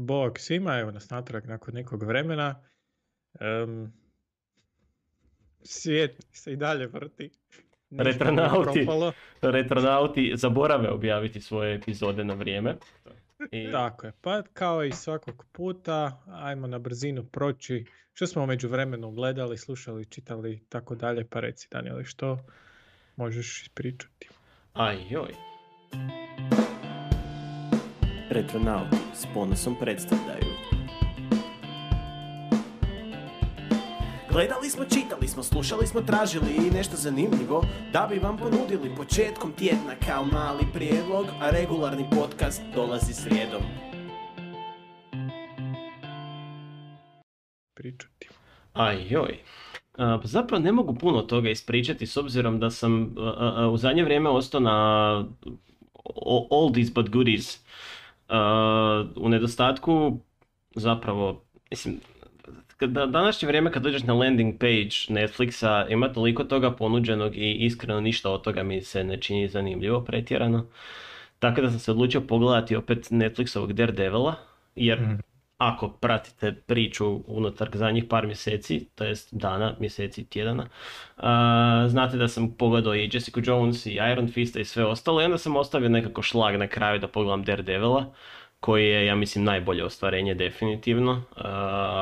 Bog svima, evo nas natrag nakon nekog vremena. Um, svijet se i dalje vrti. Retronauti, retronauti zaborave objaviti svoje epizode na vrijeme. I... Tako je, pa kao i svakog puta, ajmo na brzinu proći što smo među vremenu gledali, slušali, čitali tako dalje, pa reci Danieli što možeš ispričati. Aj joj. Retronauti s ponosom predstavljaju. Gledali smo, čitali smo, slušali smo, tražili i nešto zanimljivo da bi vam ponudili početkom tjedna kao mali prijedlog, a regularni podcast dolazi srijedom. Pričati. Aj joj. Pa zapravo ne mogu puno toga ispričati s obzirom da sam u zadnje vrijeme ostao na oldies but goodies u nedostatku zapravo, mislim, da današnje vrijeme kad dođeš na landing page Netflixa ima toliko toga ponuđenog i iskreno ništa od toga mi se ne čini zanimljivo pretjerano. Tako da sam se odlučio pogledati opet Netflixovog Daredevila, jer mhm ako pratite priču unutar zadnjih par mjeseci, to jest dana, mjeseci, tjedana, uh, znate da sam pogledao i Jessica Jones i Iron Fista i sve ostalo i onda sam ostavio nekako šlag na kraju da pogledam Daredevila koji je, ja mislim, najbolje ostvarenje definitivno. Uh,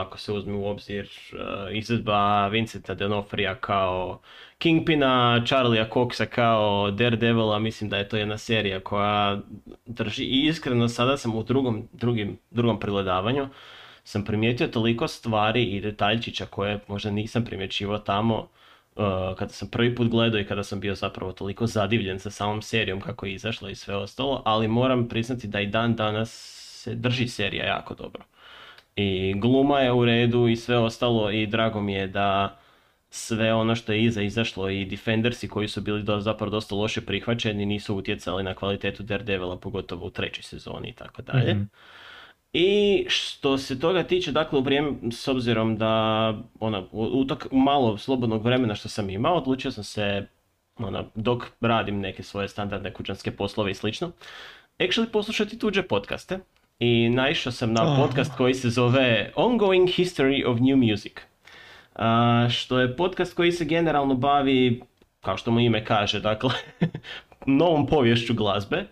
ako se uzme u obzir uh, izvedba Vincenta D'Onofrija kao Kingpina, Charlie'a Coxa kao Daredevila, mislim da je to jedna serija koja drži i iskreno sada sam u drugom, drugim, drugom pregledavanju sam primijetio toliko stvari i detaljčića koje možda nisam primjećivao tamo uh, kada sam prvi put gledao i kada sam bio zapravo toliko zadivljen sa samom serijom kako je izašla i sve ostalo, ali moram priznati da i dan danas se drži serija jako dobro. I gluma je u redu i sve ostalo i drago mi je da sve ono što je iza izašlo i Defendersi koji su bili do, zapravo dosta loše prihvaćeni nisu utjecali na kvalitetu Daredevila, pogotovo u trećoj sezoni i tako dalje. Mhm. I što se toga tiče, dakle u vrijeme, s obzirom da ona, u, tak malo slobodnog vremena što sam imao, odlučio sam se, ona, dok radim neke svoje standardne kućanske poslove i slično, actually poslušati tuđe podcaste. I naišao sam na podcast koji se zove Ongoing History of New Music što je podcast koji se generalno bavi, kao što mu ime kaže, dakle, novom povješću glazbe.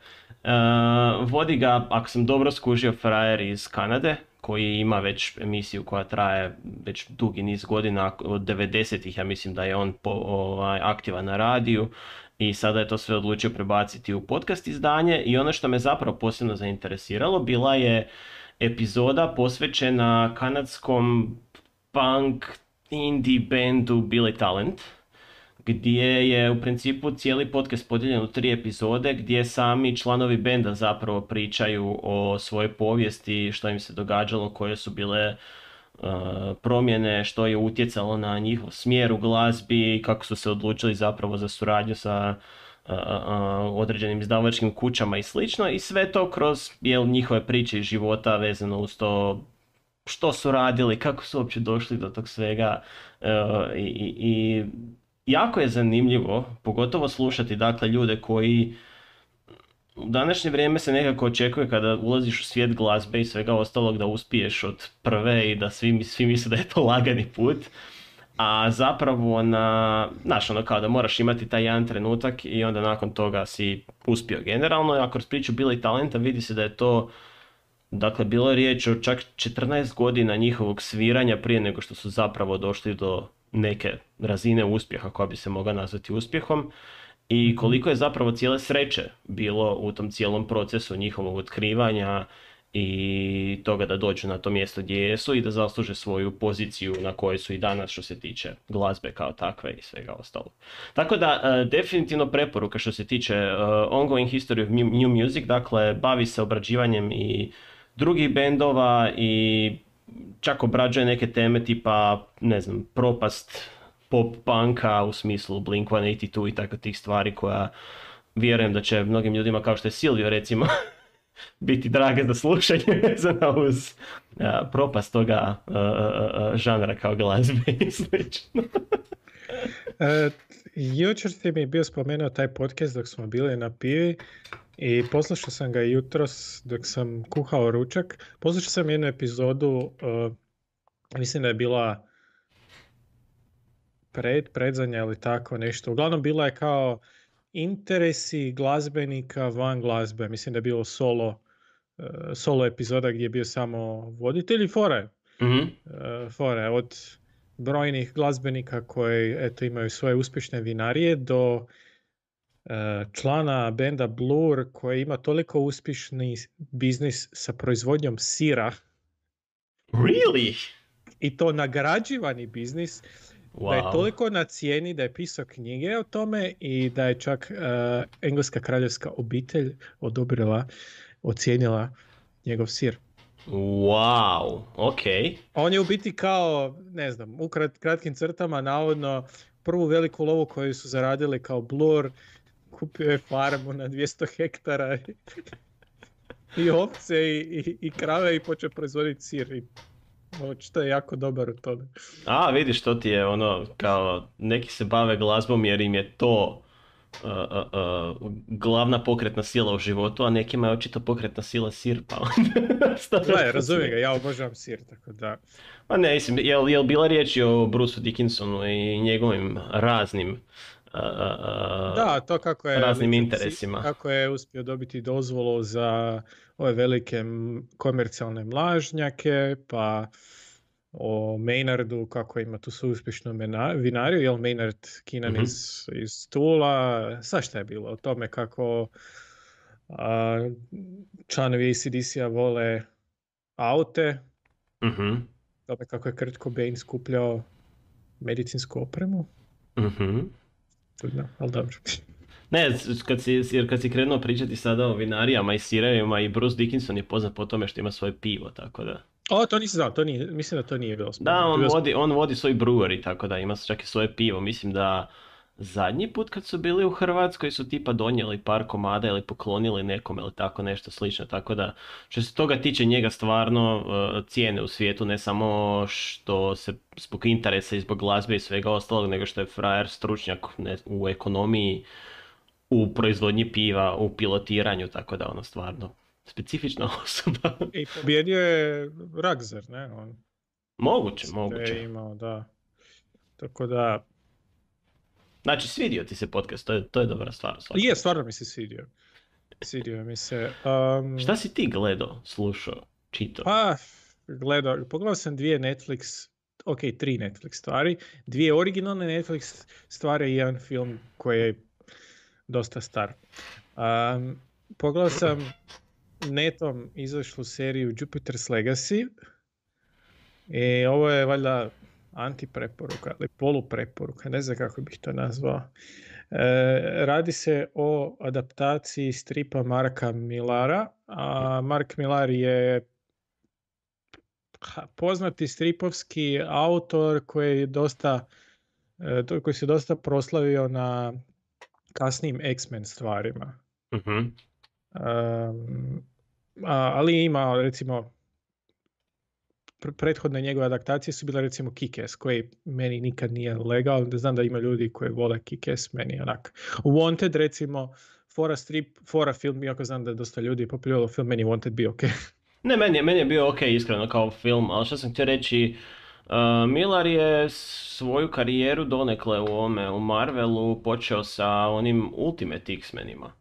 Vodi ga, ako sam dobro skužio, frajer iz Kanade, koji ima već emisiju koja traje već dugi niz godina, od 90-ih ja mislim da je on po, ovaj, aktivan na radiju i sada je to sve odlučio prebaciti u podcast izdanje i ono što me zapravo posebno zainteresiralo bila je epizoda posvećena kanadskom punk indie bandu Billy Talent, gdje je u principu cijeli podcast podijeljen u tri epizode gdje sami članovi benda zapravo pričaju o svojoj povijesti, što im se događalo, koje su bile uh, promjene, što je utjecalo na njihov smjer u glazbi, kako su se odlučili zapravo za suradnju sa uh, uh, određenim izdavačkim kućama i slično. I sve to kroz jel, njihove priče i života vezano uz to što su radili, kako su uopće došli do tog svega e, i, i jako je zanimljivo, pogotovo slušati dakle ljude koji u današnje vrijeme se nekako očekuje kada ulaziš u svijet glazbe i svega ostalog da uspiješ od prve i da svi, svi misle da je to lagani put. A zapravo na, znaš ono kao da moraš imati taj jedan trenutak i onda nakon toga si uspio generalno. A kroz priču i talenta vidi se da je to Dakle, bilo je riječ o čak 14 godina njihovog sviranja prije nego što su zapravo došli do neke razine uspjeha koja bi se mogla nazvati uspjehom i mhm. koliko je zapravo cijele sreće bilo u tom cijelom procesu njihovog otkrivanja i toga da dođu na to mjesto gdje jesu i da zasluže svoju poziciju na kojoj su i danas što se tiče glazbe kao takve i svega ostalo. Tako da, e, definitivno preporuka što se tiče uh, ongoing history of new music, dakle, bavi se obrađivanjem i drugih bendova i čak obrađuje neke teme tipa, ne znam, propast pop punka u smislu Blink-182 i tako tih stvari koja vjerujem da će mnogim ljudima kao što je Silvio recimo biti drage za slušanje vezano uz propast toga žanra kao glazbe i slično. e, jučer ti mi bio spomenuo taj podcast dok smo bili na pivi I poslušao sam ga jutros dok sam kuhao ručak. Poslušao sam jednu epizodu, uh, mislim da je bila pred, predzanja ili tako nešto. Uglavnom bila je kao interesi glazbenika van glazbe. Mislim da je bilo solo, uh, solo epizoda gdje je bio samo voditelj i fore. Mhm. Uh, fore od brojnih glazbenika koji eto, imaju svoje uspješne vinarije do člana benda Blur koji ima toliko uspješni biznis sa proizvodnjom sira Really? i to nagrađivani biznis da je Wow. toliko na cijeni da je pisao knjige o tome i da je čak uh, engleska kraljevska obitelj odobrila, ocijenila njegov sir. Wow, ok. On je u biti kao, ne znam, u krat- kratkim crtama navodno prvu veliku lovu koju su zaradili kao Blur, kupio je farmu na 200 hektara i, i ovce i, i, i krave i počeo proizvoditi sir. I očito je jako dobar u tome. A, vidiš, to ti je ono, kao, neki se bave glazbom jer im je to uh, uh, uh, glavna pokretna sila u životu, a nekima je očito pokretna sila sir, pa onda razumijem ga, ja obožavam sir, tako da... Pa ne, mislim, jel, jel bila riječ o Bruceu Dickinsonu i njegovim raznim Da, to kako je... raznim interesima. Kako je uspio dobiti dozvolu za ove velike komercijalne mlažnjake, pa o Maynardu, kako ima tu svoju uspješnu mena- vinariju, jel Maynard Keenan Mhm. iz, iz Tula, svašta je bilo o tome kako a, članovi ACDC-a vole aute, mhm, tome kako je Kurt Cobain skupljao medicinsku opremu, mhm. Čudno, ali dobro. Ne, kad si, jer kad si krenuo pričati sada o vinarijama i sirevima i Bruce Dickinson je poznat po tome što ima svoje pivo, tako da. O, to nisam znao, to nije, mislim da to nije bilo Da, spomenuto. on Bio sam- vodi, on vodi svoj brewery, tako da ima čak i svoje pivo. Mislim da zadnji put kad su bili u Hrvatskoj su tipa donijeli par komada ili poklonili nekom ili tako nešto slično. Tako da što se toga tiče njega stvarno uh, cijene u svijetu, ne samo što se zbog interesa i zbog glazbe i svega ostalog, nego što je frajer stručnjak ne, u ekonomiji, u proizvodnji piva, u pilotiranju, tako da ono stvarno specifična osoba. I pobjedio je Ragzer, ne? On moguće, je moguće. imao, da. Tako da, Znači, svidio ti se podcast, to je, to je dobra stvar. svakako. je, stvarno mi se svidio. Svidio mi se. Um, Šta si ti gledao, slušao, čitao? Pa, gledao, pogledao sam dvije Netflix, ok, tri Netflix stvari, dvije originalne Netflix stvari i jedan film koji je dosta star. Um, pogledao sam netom izašlu seriju Jupiter's Legacy i ovo je valjda antipreporuka ili polupreporuka, ne znam kako bih to nazvao. E, radi se o adaptaciji stripa Marka Millara, a Mark Millar je poznati stripovski autor koji je dosta e, koji se dosta proslavio na kasnijim X-Men stvarima. Mhm. Um, a- ali ima recimo prethodne njegove adaptacije su bile recimo Kick-Ass koji meni nikad nije legao, da znam da ima ljudi koji vole Kick-Ass, meni onak. Wanted recimo, fora strip, fora film, iako znam da je dosta ljudi popljuvalo film, meni Wanted bio ok. Ne, meni je, meni je bio ok iskreno kao film, ali što sam htio reći, uh, Millar je svoju karijeru donekle u ovome, u Marvelu počeo sa onim Ultimate X-menima,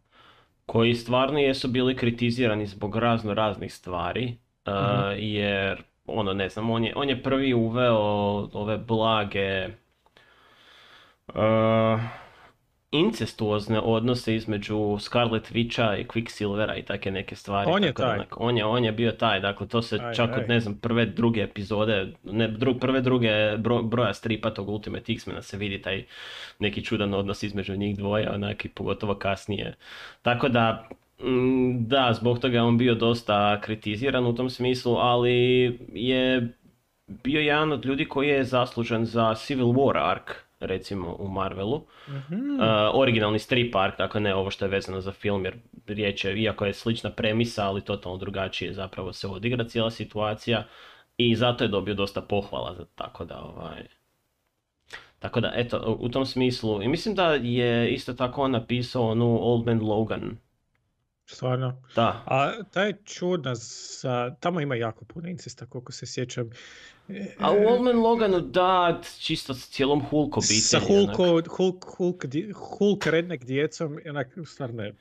koji stvarno jesu bili kritizirani zbog razno raznih stvari, uh, Mhm. jer ono ne znam, on je, on je prvi uveo ove blage uh, incestuozne odnose između Scarlet Witcha i Quicksilvera i take neke stvari. On je tako da taj. onak, on je, on je bio taj, dakle to se Aj, čak aj. od ne znam prve, druge epizode, ne, dru- prve, druge bro- broja stripa tog Ultimate X-mena se vidi taj neki čudan odnos između njih dvoje, onaki pogotovo kasnije. Tako da, da, zbog toga je on bio dosta kritiziran u tom smislu, ali je bio jedan od ljudi koji je zaslužan za Civil War arc, recimo u Marvelu. Mhm. Uh, originalni strip arc, dakle ne ovo što je vezano za film, jer riječ je, iako je slična premisa, ali totalno drugačije zapravo se odigra cijela situacija i zato je dobio dosta pohvala, za- tako da ovaj... Tako da, eto, u tom smislu, i mislim da je isto tako on napisao onu Old Man Logan, Stvarno. Da. A taj čudna, sa, tamo ima jako puno incesta, koliko se sjećam. A u Old Man Loganu da, čisto s cijelom Hulk obitelji. Sa. Hulko, Hulk, Hulk, di- Hulk redneck djecom, onak, stvarno je.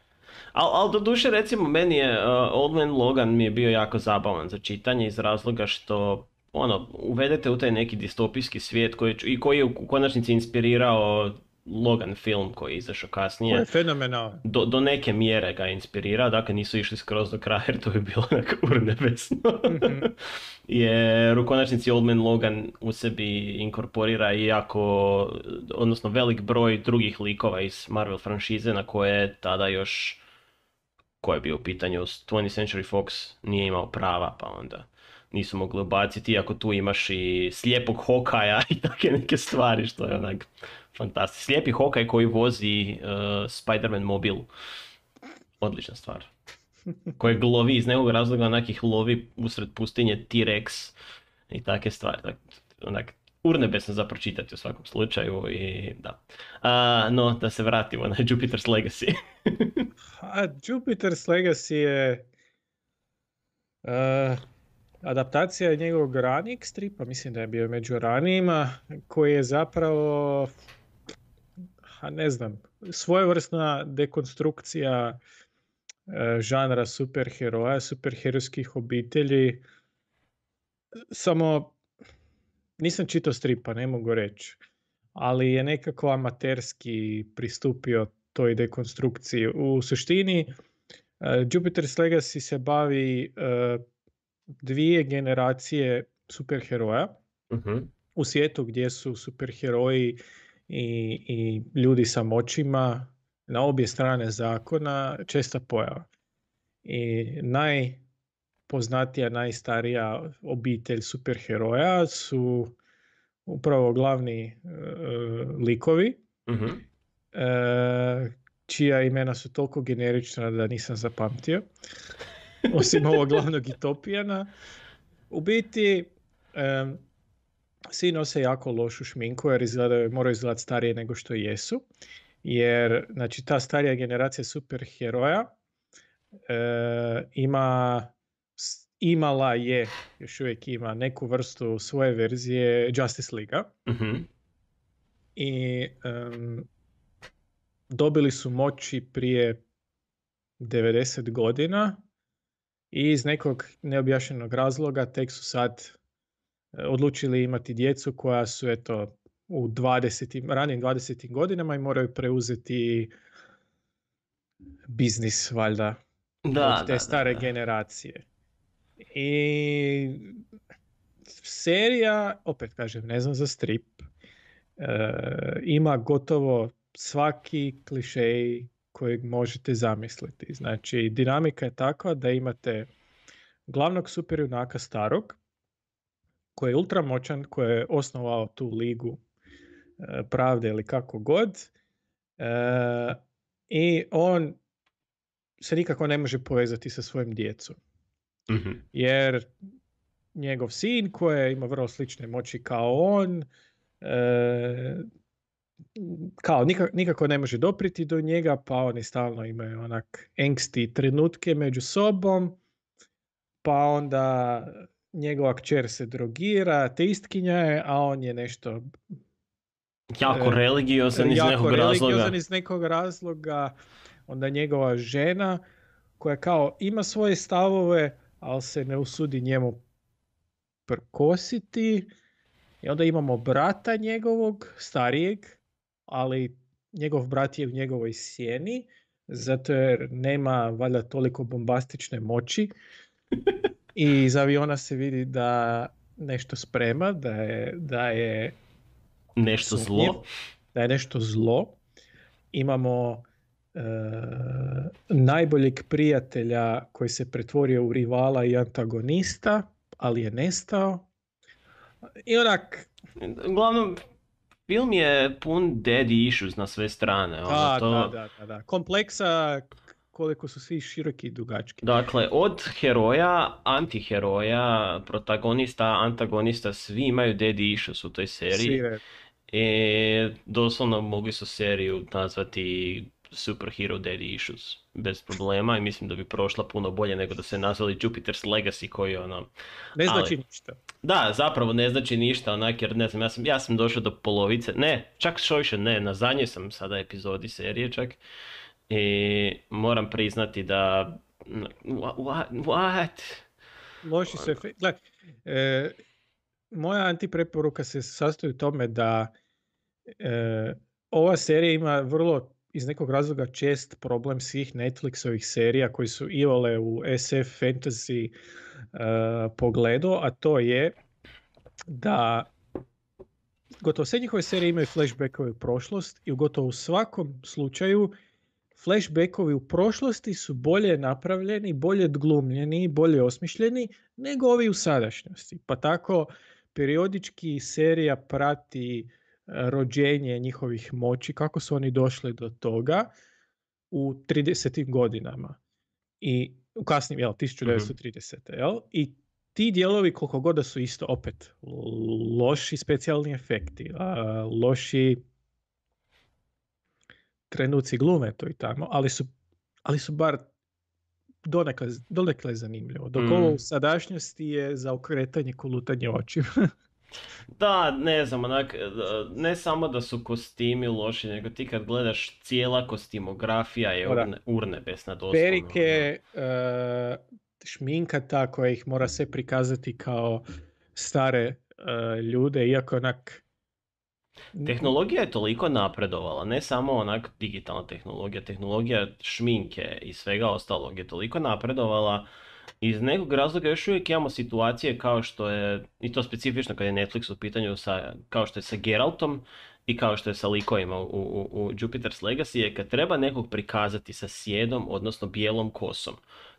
Al, al do duše recimo meni je uh, Old Man Logan mi je bio jako zabavan za čitanje iz razloga što ono, uvedete u taj neki distopijski svijet koji, i koji je u konačnici inspirirao Logan film koji je izašao To je kasnije. fenomenalno. Do, do neke mjere ga je inspirirao, dakle nisu išli skroz do kraja jer to bi bilo onako urnebesno. Mhm. jer u konačnici Old Man Logan u sebi inkorporira i jako, odnosno velik broj drugih likova iz Marvel franšize na koje je tada još, ko je bio u pitanju, 20th Century Fox nije imao prava pa onda nisu mogli ubaciti, iako tu imaš i slijepog Hokaja i takve neke stvari što je onak fantastično. Slijepi Hokaj koji vozi uh, Spider-Man mobil, odlična stvar kojeg lovi iz nekog razloga onak ih lovi usred pustinje T-Rex i takve stvari. Tak, onak, urnebesno za pročitati u svakom slučaju i da. A, no, da se vratimo na Jupiter's Legacy. A Jupiter's Legacy je uh, adaptacija njegovog ranijeg stripa, mislim da je bio među ranijima, koji je zapravo, a ne znam, svojevrsna dekonstrukcija e, žanra superheroja, superherojskih obitelji. Samo nisam čitao stripa, ne mogu reći, ali je nekako amaterski pristupio toj dekonstrukciji. U suštini, e, Jupiter's Legacy se bavi e, dvije generacije superheroja Mhm. u svijetu gdje su superheroji i, i ljudi sa moćima na obje strane zakona česta pojava. I najpoznatija, najstarija obitelj superheroja su upravo glavni e, likovi Mhm. e, čija imena su toliko generična da nisam zapamtio. Osim ovog glavnog Itopijana. U biti, em, svi nose jako lošu šminku jer izgledaju, moraju izgledati starije nego što jesu. Jer znači, ta starija generacija superheroja e, ima, imala je, još uvijek ima neku vrstu svoje verzije Justice League Mhm. i em, dobili su moći prije 90 godina i iz nekog neobjašnjenog razloga tek su sad odlučili imati djecu koja su eto u 20. ranijim 20. godinama i moraju preuzeti biznis valjda Da, od te da, stare da, da. generacije. I serija, opet kažem, ne znam za strip, e, ima gotovo svaki klišej kojeg možete zamisliti. Znači, dinamika je takva da imate glavnog superjunaka starog, koji je ultramoćan, koji je osnovao tu ligu e, pravde ili kako god. E, I on se nikako ne može povezati sa svojim djecom. Mhm. Jer njegov sin koji ima vrlo slične moći kao on, e, kao nikako, nikako ne može dopriti do njega, pa oni stalno imaju onak engsti trenutke među sobom, pa onda njegova kćer se drogira, teistkinja je, a on je nešto Jako E, religiozan iz jako nekog religiozan razloga. iz nekog razloga. Onda njegova žena koja kao ima svoje stavove, ali se ne usudi njemu prkositi. I onda imamo brata njegovog, starijeg, ali njegov brat je u njegovoj sjeni, zato jer nema valjda toliko bombastične moći. I iz aviona se vidi da nešto sprema, da je, da je Nešto zlo. da je nešto zlo. Imamo e, najboljeg prijatelja koji se pretvorio u rivala i antagonista, ali je nestao. I onak, Uglavnom, film je pun daddy issues na sve strane. ono, da, to- da, da, da, da. Kompleksa koliko su svi široki i dugački. Dakle, od heroja, antiheroja, protagonista, antagonista, svi imaju daddy issues u toj seriji. Redom. I doslovno mogli su seriju nazvati superhero daddy issues bez problema i mislim da bi prošla puno bolje nego da se nazvali Jupiter's Legacy koji ono... Ne ali- znači ništa. Da, zapravo ne znači ništa onak jer ne znam, ja sam, ja sam došao do polovice, ne, čak šojše ne, na zadnjoj sam sada epizodi serije čak i moram priznati da... What? what-? Loši efekti. Gle, e, moja antipreporuka se sastoji u tome da e, ova serija ima vrlo iz nekog razloga čest problem svih Netflixovih serija koji su iole u SF fantasy e, pogledu, a to je da gotovo sve njihove serije imaju flashbackove u prošlost i u gotovo svakom slučaju flashbackovi u prošlosti su bolje napravljeni, bolje odglumljeni, bolje osmišljeni nego ovi u sadašnjosti. Pa tako periodički serija prati e, rođenje njihovih moći, kako su oni došli do toga u 30. godinama. I u kasnim, jel, 1930. Jel? I ti dijelovi koliko god su isto opet loši specijalni efekti, loši trenuci glume to i tamo, ali su, ali su bar donekle, donekle zanimljivo. Dok Mm. ovo u sadašnjosti je za okretanje kolutanje očima. Da, ne znam, onak, e, ne samo da su kostimi loši, nego ti kad gledaš cijela kostimografija je da. urne, urnebesna doslovno. Perike, e, šminka ta koja ih mora sve prikazati kao stare e, ljude, iako onak... Tehnologija je toliko napredovala, ne samo onak digitalna tehnologija, tehnologija šminke i svega ostalog je toliko napredovala iz nekog razloga još uvijek imamo situacije kao što je, i to specifično kad je Netflix u pitanju sa, kao što je sa Geraltom i kao što je sa likovima u, u, u Jupiter's Legacy je kad treba nekog prikazati sa sjedom, odnosno bijelom kosom.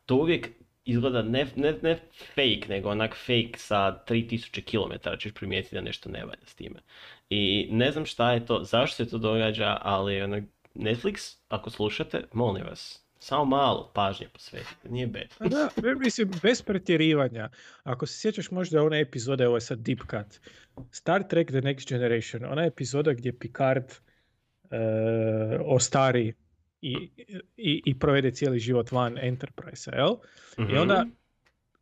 To uvijek izgleda ne, ne, ne fake, nego onak fake sa 3000 km, ćeš primijetiti da nešto ne valja s time. I ne znam šta je to, zašto se to događa, ali ono, Netflix, ako slušate, molim vas, samo malo pažnje posvetite, nije bed. Pa Da, mislim, bez pretjerivanja. Ako se sjećaš možda one epizode, ovo je sad deep cut, Star Trek The Next Generation, ona epizoda gdje Picard e, ostari i, i, i provede cijeli život van Enterprise, jel? I onda,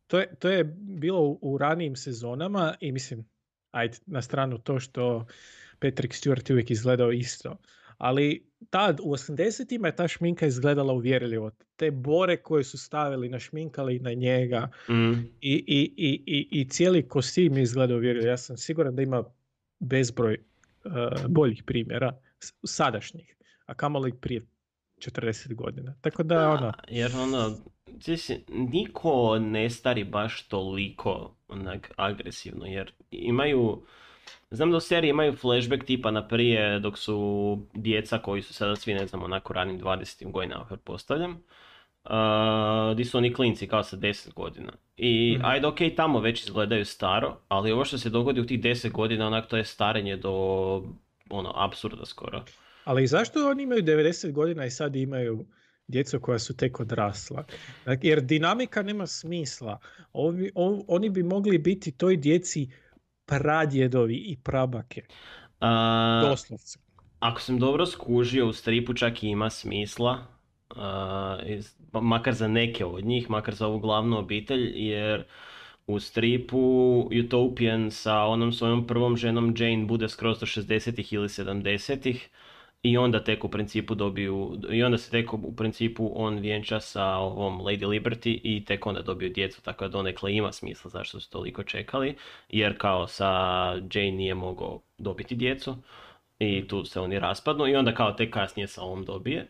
to je, to je bilo u, u ranijim sezonama i mislim, ajde, na stranu to što Patrick Stewart je uvijek izgledao isto. Ali tad, u 80-ima je ta šminka izgledala uvjerljivo. Te bore koje su stavili, našminkali na njega Mhm. i, i, i, i, i cijeli kostim je izgledao uvjerljivo. Ja sam siguran da ima bezbroj uh, boljih primjera, sadašnjih, a kamoli prije 40 godina. Tako da, ono, Da, jer ono, si- niko ne stari baš toliko onak agresivno, jer imaju, znam da u seriji imaju flashback tipa na prije dok su djeca koji su sada svi ne znam onako ranim 20. godinama pretpostavljam, uh, di su oni klinci kao sa 10 godina. I Mhm. ajde ok, tamo već izgledaju staro, ali ovo što se dogodi u tih 10 godina onak to je starenje do ono, apsurda skoro. Ali zašto oni imaju 90 godina i sad imaju djecu koja su tek odrasla? Dakle, Jer dinamika nema smisla. Ovi, ov- oni bi mogli biti toj djeci pradjedovi i prabake. A, Doslovce. Ako sam dobro skužio, u stripu čak i ima smisla, uh, iz- makar za neke od njih, makar za ovu glavnu obitelj, jer u stripu Utopian sa onom svojom prvom ženom Jane bude skroz do 60-ih ili 70-ih i onda tek u principu dobiju, i onda se tek u principu on vjenča sa ovom Lady Liberty i tek onda dobiju djecu, tako da donekle ima smisla zašto su toliko čekali, jer kao sa Jane nije mogao dobiti djecu i tu se oni raspadnu i onda kao tek kasnije sa ovom dobije.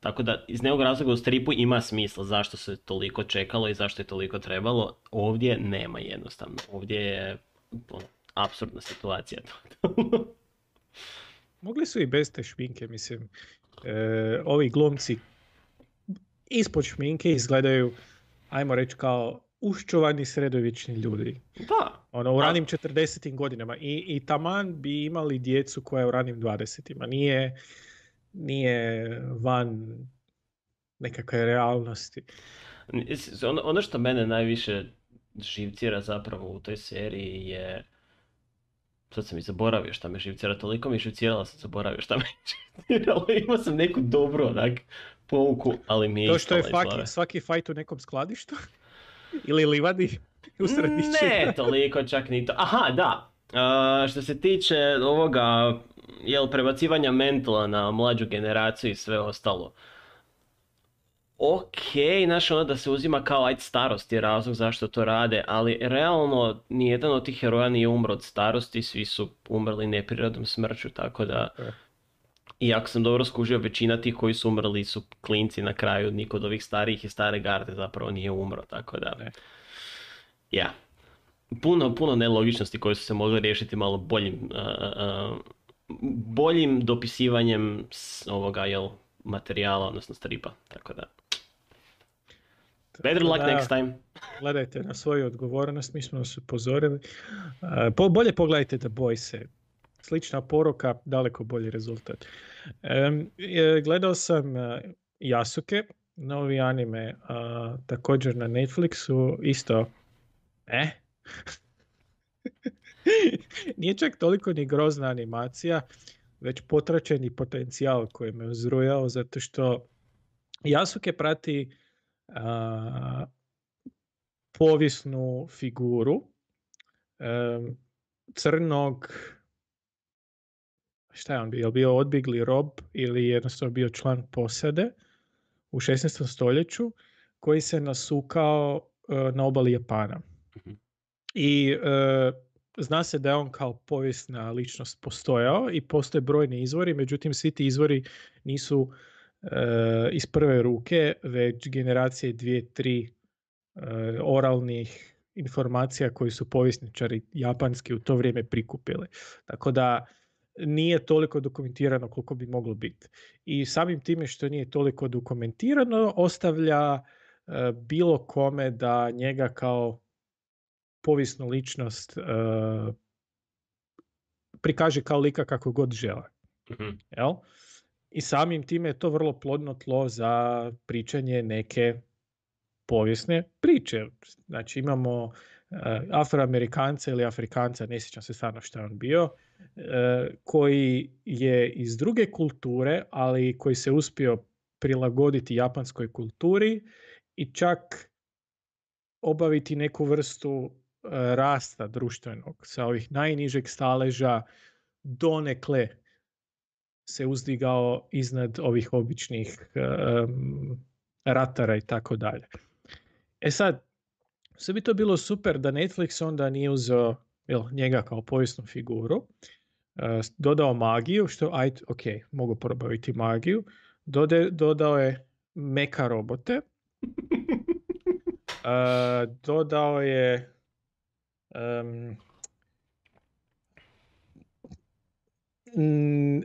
Tako da iz nekog razloga u stripu ima smisla zašto se toliko čekalo i zašto je toliko trebalo. Ovdje nema jednostavno. Ovdje je ono, apsurdna situacija. Mogli su i bez te šminke, mislim. E, ovi glumci ispod šminke izgledaju, ajmo reći, kao uščovani sredovječni ljudi. da, Ono, u ranim 40. godinama. I, I taman bi imali djecu koja je u ranim 20. Nije, nije van nekakve realnosti. Ono, ono što mene najviše živcira zapravo u toj seriji je sad sam i zaboravio šta me živcira, toliko mi živcirala sam zaboravio šta me živciralo, imao sam neku dobru onak pouku, ali mi je To što je faki, svaki fajt u nekom skladištu? Ili livadi u središću? Ne, toliko čak ni to. Aha, da. A, što se tiče ovoga, jel, prebacivanja mentala na mlađu generaciju i sve ostalo. Ok, znaš ono da se uzima kao ajde starost je razlog zašto to rade, ali realno nijedan od tih heroja nije umro od starosti, svi su umrli neprirodnom smrću, tako da... Tako je. I ako sam dobro skužio, većina tih koji su umrli su klinci na kraju, niko od ovih starijih i stare garde zapravo nije umro, tako da... Ne. Ja. Puno, puno nelogičnosti koje su se mogle riješiti malo boljim, a, a, boljim dopisivanjem s ovoga, jel, materijala, odnosno stripa, tako da... Better luck da. next time. Gledajte na svoju odgovornost, mi smo vas upozorili. Po, bolje pogledajte da boj se. Slična poruka, daleko bolji rezultat. E, gledao sam e, Yasuke, novi anime, a, također na Netflixu, isto, eh? Nije čak toliko ni grozna animacija, već potračeni potencijal koji me uzrujao, zato što Yasuke prati a, povijesnu figuru crnog šta je on bio? Je bio odbjegli rob ili jednostavno bio član posade u 16. stoljeću koji se nasukao e, na obali Japana. Mhm. I e, zna se da je on kao povijesna ličnost postojao i postoje brojni izvori, međutim svi ti izvori nisu iz prve ruke, već generacije dvije, tri e, oralnih informacija koji su povjesničari japanski u to vrijeme prikupili. Tako da nije toliko dokumentirano koliko bi moglo biti. I samim time što nije toliko dokumentirano ostavlja e, bilo kome da njega kao povijesnu ličnost prikaže kao lika kako god žele. Mhm. Jel? I samim time je to vrlo plodno tlo za pričanje neke povijesne priče. Znači imamo e, afroamerikanca ili afrikanca, ne sjećam se stvarno šta je on bio, e, koji je iz druge kulture, ali koji se uspio prilagoditi japanskoj kulturi i čak obaviti neku vrstu e, rasta društvenog sa ovih najnižeg staleža donekle se uzdigao iznad ovih običnih em, ratara i tako dalje. E sad, sve bi to bilo super da Netflix onda nije uzeo jel, njega kao povijesnu figuru, s- dodao magiju, što ajde, ok, mogu probaviti magiju, Dode- dodao je meka robote, e, dodao je mm,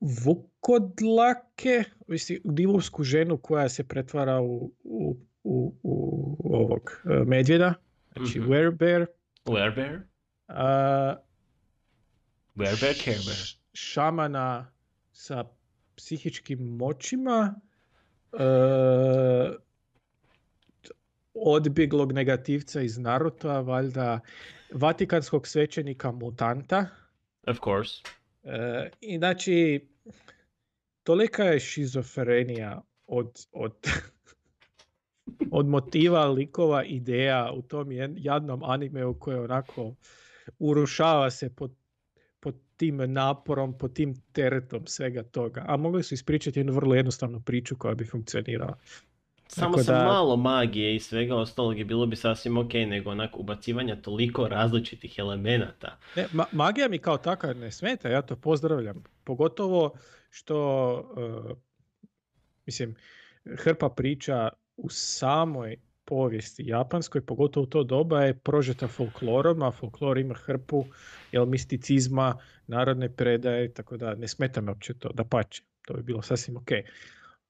vukodlake, mislim, divovsku ženu koja se pretvara u, u, u, u ovog e, medvjeda, znači Mhm. werebear, Werebear? a, Werebear, Care Bear. š- šamana sa psihičkim moćima, e, odbjeglog negativca iz Naruta, valjda vatikanskog svećenika mutanta, Of course. E, I znači, tolika je šizofrenija od, od, od motiva, likova, ideja u tom jadnom animeu koje onako urušava se pod, pod tim naporom, pod tim teretom svega toga. A mogli su ispričati jednu vrlo jednostavnu priču koja bi funkcionirala. Samo Tako sa da- malo magije i svega ostalog je bilo bi sasvim ok, nego onak ubacivanja toliko različitih elemenata. Ne, ma- magija mi kao takva ne smeta, ja to pozdravljam. Pogotovo što, e, mislim, hrpa priča u samoj povijesti japanskoj, pogotovo u to doba je prožeta folklorom, a folklor ima hrpu jel, misticizma, narodne predaje, tako da ne smeta me uopće to, da pače, to bi bilo sasvim ok.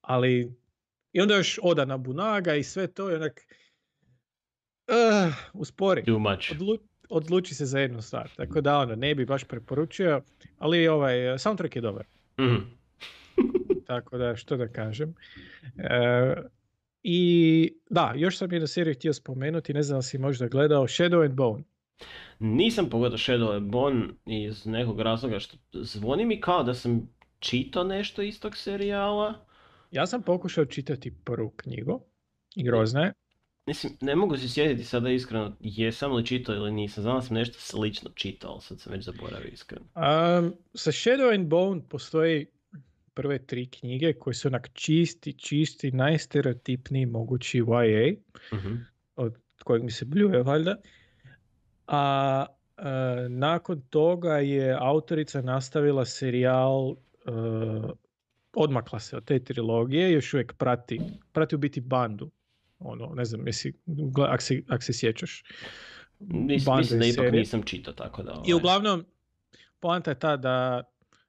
Ali, i onda još Oda Nabunaga i sve to je onak, uh, uspori Too much. odlu, odluči se za jednu stvar. Tako da ono, ne bi baš preporučio, ali ovaj, soundtrack je dobar. Mhm. Tako da, što da kažem. E, I da, još sam jednu seriju htio spomenuti, ne znam da si možda gledao, Shadow and Bone. Nisam pogledao Shadow and Bone iz nekog razloga što zvoni mi kao da sam čitao nešto iz tog serijala. Ja sam pokušao čitati prvu knjigu i grozna je. Mislim, ne mogu se sjetiti sada iskreno jesam li čitao ili nisam. Znam da sam nešto slično čitao, ali sad sam već zaboravio iskreno. Um, sa Shadow and Bone postoji prve tri knjige koje su onak čisti, čisti, najstereotipniji mogući YA, Mhm. od kojeg mi se bljuje valjda. A e, nakon toga je autorica nastavila serijal, e, odmakla se od te trilogije, još uvijek prati, prati u biti bandu. Ono, ne znam, jesi, ak se, ak se sjećaš. Mislim da i ipak serije. nisam čitao, tako da... I ovaj, uglavnom, poanta je ta da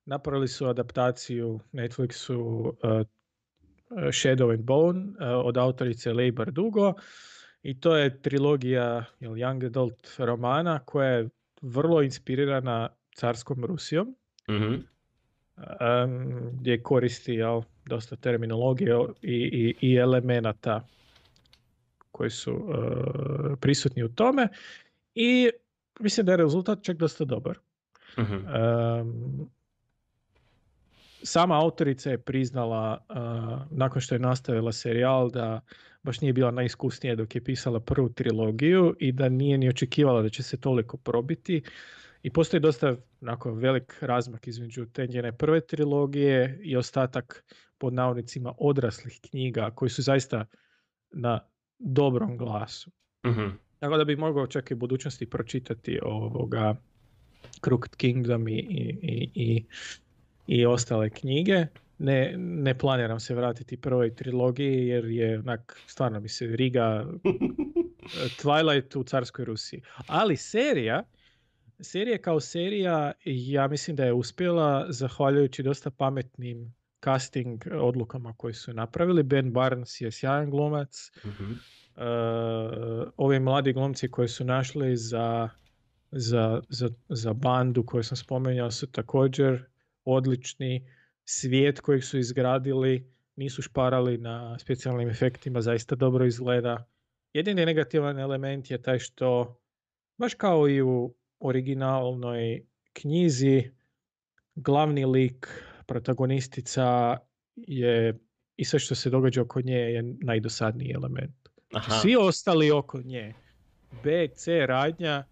napravili su adaptaciju Netflixu uh, Shadow and Bone uh, od autorice Leigh Bardugo i to je trilogija jel, Young Adult romana koja je vrlo inspirirana carskom Rusijom mhm, um, gdje koristi jel, dosta terminologije i, i, i elemenata koji su uh, prisutni u tome i mislim da je rezultat čak dosta dobar. mhm. Um, sama autorica je priznala uh, nakon što je nastavila serijal da baš nije bila najiskusnija dok je pisala prvu trilogiju i da nije ni očekivala da će se toliko probiti. I postoji dosta onako, velik razmak između te njene prve trilogije i ostatak pod navodnicima odraslih knjiga koji su zaista na dobrom glasu. mhm. Tako da bi mogao čak i u budućnosti pročitati ovoga Crooked Kingdom i, i, i, i, i ostale knjige. Ne, ne planiram se vratiti prvoj trilogiji jer je onak, stvarno mi se riga Twilight u carskoj Rusiji. Ali serija, serija kao serija, ja mislim da je uspjela zahvaljujući dosta pametnim casting odlukama koje su napravili. Ben Barnes je sjajan glumac. Mhm. Uh, ovi mladi glumci koji su našli za, za, za, za bandu koju sam spomenuo su također odlični. Svijet kojeg su izgradili nisu šparali na specijalnim efektima, zaista dobro izgleda. Jedini negativan element je taj što, baš kao i u originalnoj knjizi, glavni lik, protagonistica je i sve što se događa oko nje je najdosadniji element. Aha. Svi ostali oko nje, B, C radnja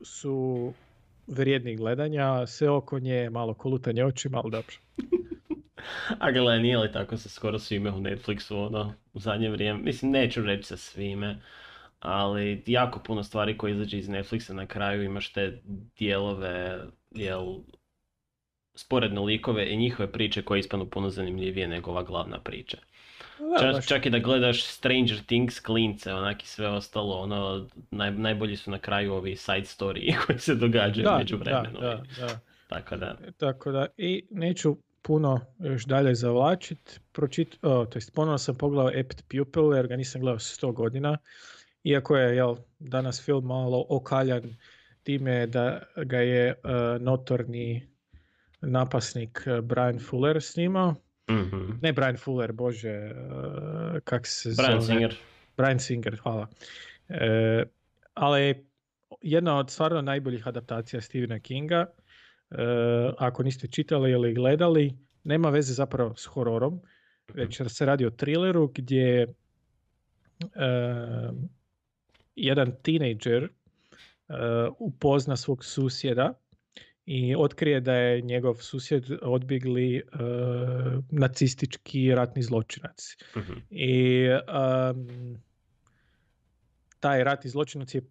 su vrijedni gledanja, sve oko nje je malo kolutanje očima, ali dobro. A gle, nije li tako sa skoro svime u Netflixu, ono, u zadnje vrijeme, mislim, neću reći sa svime, ali jako puno stvari koje izađe iz Netflixa na kraju imaš te dijelove, jel, sporedne likove i njihove priče koje ispanu puno zanimljivije nego ova glavna priča. Da, Čak, čak i da gledaš Stranger Things klince, onak i sve ostalo, ono, naj, najbolji su na kraju ovi side story koji se događaju da, među da, vremenu. da, da. Tako da, Tako da, i neću puno još dalje zavlačit. Pročit, o, to jest ponovno sam pogledao Apt Pupil jer ga nisam gledao 100 godina. Iako je jel, danas film malo okaljan time da ga je e, notorni napasnik e, Brian Fuller snimao. mhm. Ne Brian Fuller, bože, e, kak se Brian zove? Singer. Brian Singer, hvala. E, ali jedna od stvarno najboljih adaptacija Stephena Kinga. E, ako niste čitali ili gledali, nema veze zapravo s hororom, već se radi o thrilleru gdje e, jedan tinejdžer e, upozna svog susjeda i otkrije da je njegov susjed odbjegli e, nacistički ratni zločinac. Mhm. I um, taj rat i zločinac je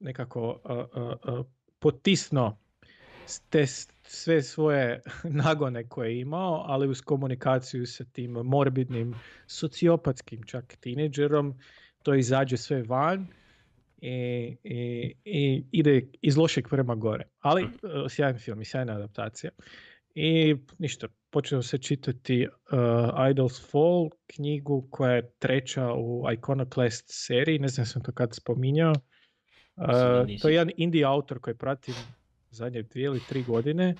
nekako uh, uh, uh, potisno te sve svoje nagone koje je imao, ali uz komunikaciju sa tim morbidnim, sociopatskim čak tineđerom, to izađe sve van i, i, i ide iz lošeg prema gore. Ali uh, sjajan film i sjajna adaptacija. I ništa, počeo se čitati uh, Idols Fall, knjigu koja je treća u Iconoclast seriji, ne znam sam to kad spominjao. Uh, to je jedan indie autor koji pratim zadnje dvije ili tri godine.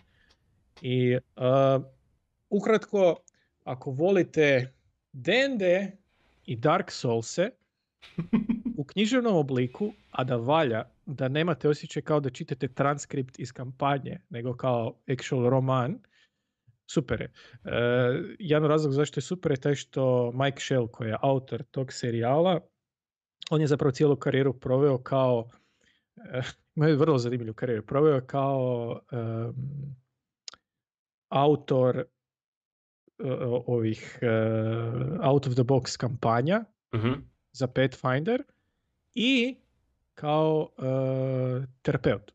I uh, ukratko, ako volite D&D i Dark Soulse, u književnom obliku, a da valja, da nemate osjećaj kao da čitate transkript iz kampanje, nego kao actual roman, super je. E, jedan razlog zašto je super je taj što Mike Shell, koji je autor tog serijala, on je zapravo cijelu karijeru proveo kao, e, ima vrlo zanimljivu karijeru, proveo kao autor e, ovih out of the box kampanja Mhm. Za Pathfinder i kao terapeut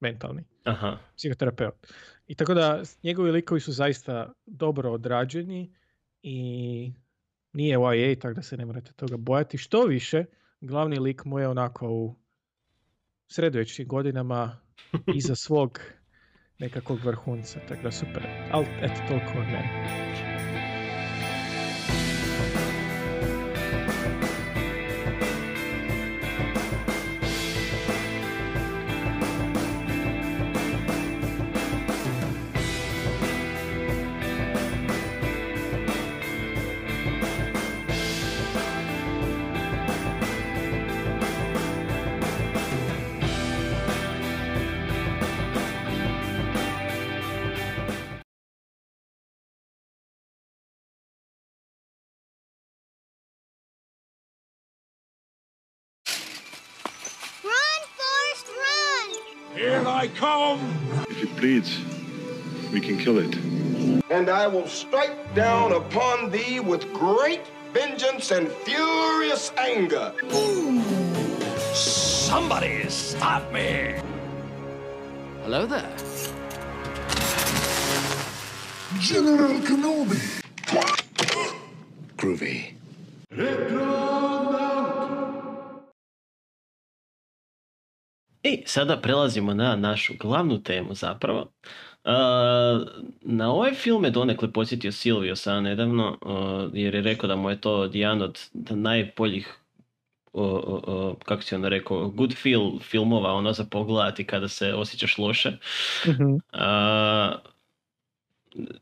mentalni Aha. psihoterapeut. I tako da njegovi likovi su zaista dobro odrađeni i nije YA, tako da se ne morate toga bojati. Što više, glavni lik mu je onako u sredovječnim godinama iza svog nekakvog vrhunca, tako da super. Ali eto, toliko od mene. And I will strike down upon thee with great vengeance and furious anger. Somebody stop me! Hello there. General Kenobi! Groovy. I sada prelazimo na našu glavnu temu zapravo. Uh, na ovaj film je donekle posjetio Silvio sada nedavno, uh, jer je rekao da mu je to jedan od najboljih uh, uh, uh, kako si ono rekao, good feel filmova, ono za pogledati kada se osjećaš loše. Uh,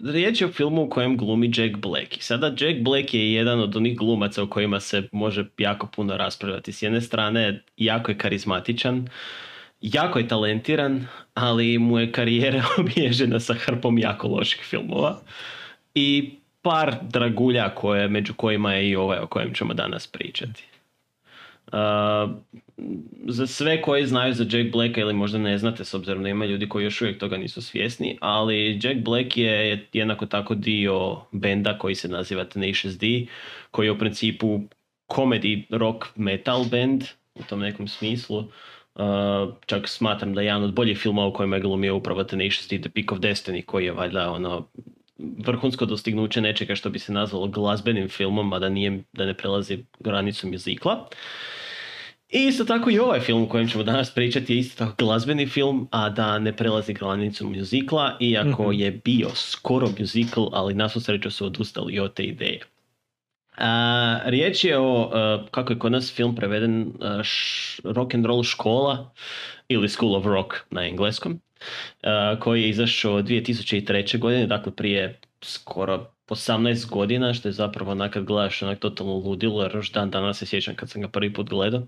riječ je o filmu u kojem glumi Jack Black. I sada Jack Black je jedan od onih glumaca o kojima se može jako puno raspravljati. S jedne strane, jako je karizmatičan, jako je talentiran, ali mu je karijera obilježena sa hrpom jako loših filmova. I par dragulja koje, među kojima je i ovaj o kojem ćemo danas pričati. Uh, za sve koji znaju za Jack Blacka ili možda ne znate s obzirom da ima ljudi koji još uvijek toga nisu svjesni, ali Jack Black je jednako tako dio benda koji se naziva Tenacious D, koji je u principu comedy rock metal band u tom nekom smislu. Uh, čak smatram da je jedan od boljih filmova u kojima je glumio upravo Tenacious The Peak of Destiny, koji je valjda ono vrhunsko dostignuće nečega što bi se nazvalo glazbenim filmom, a da, nije, da ne prelazi granicu mjuzikla. I isto tako i ovaj film o kojem ćemo danas pričati je isto tako glazbeni film, a da ne prelazi granicu mjuzikla, iako je bio skoro mjuzikl, ali na svu sreću su odustali od te ideje. A, riječ je o, a, kako je kod nas film preveden, a, š- rock and roll škola ili School of Rock na engleskom, a, koji je izašao 2003. godine, dakle prije skoro 18 godina, što je zapravo onak kad gledaš onak totalno ludilo, jer još dan danas se sjećam kad sam ga prvi put gledao.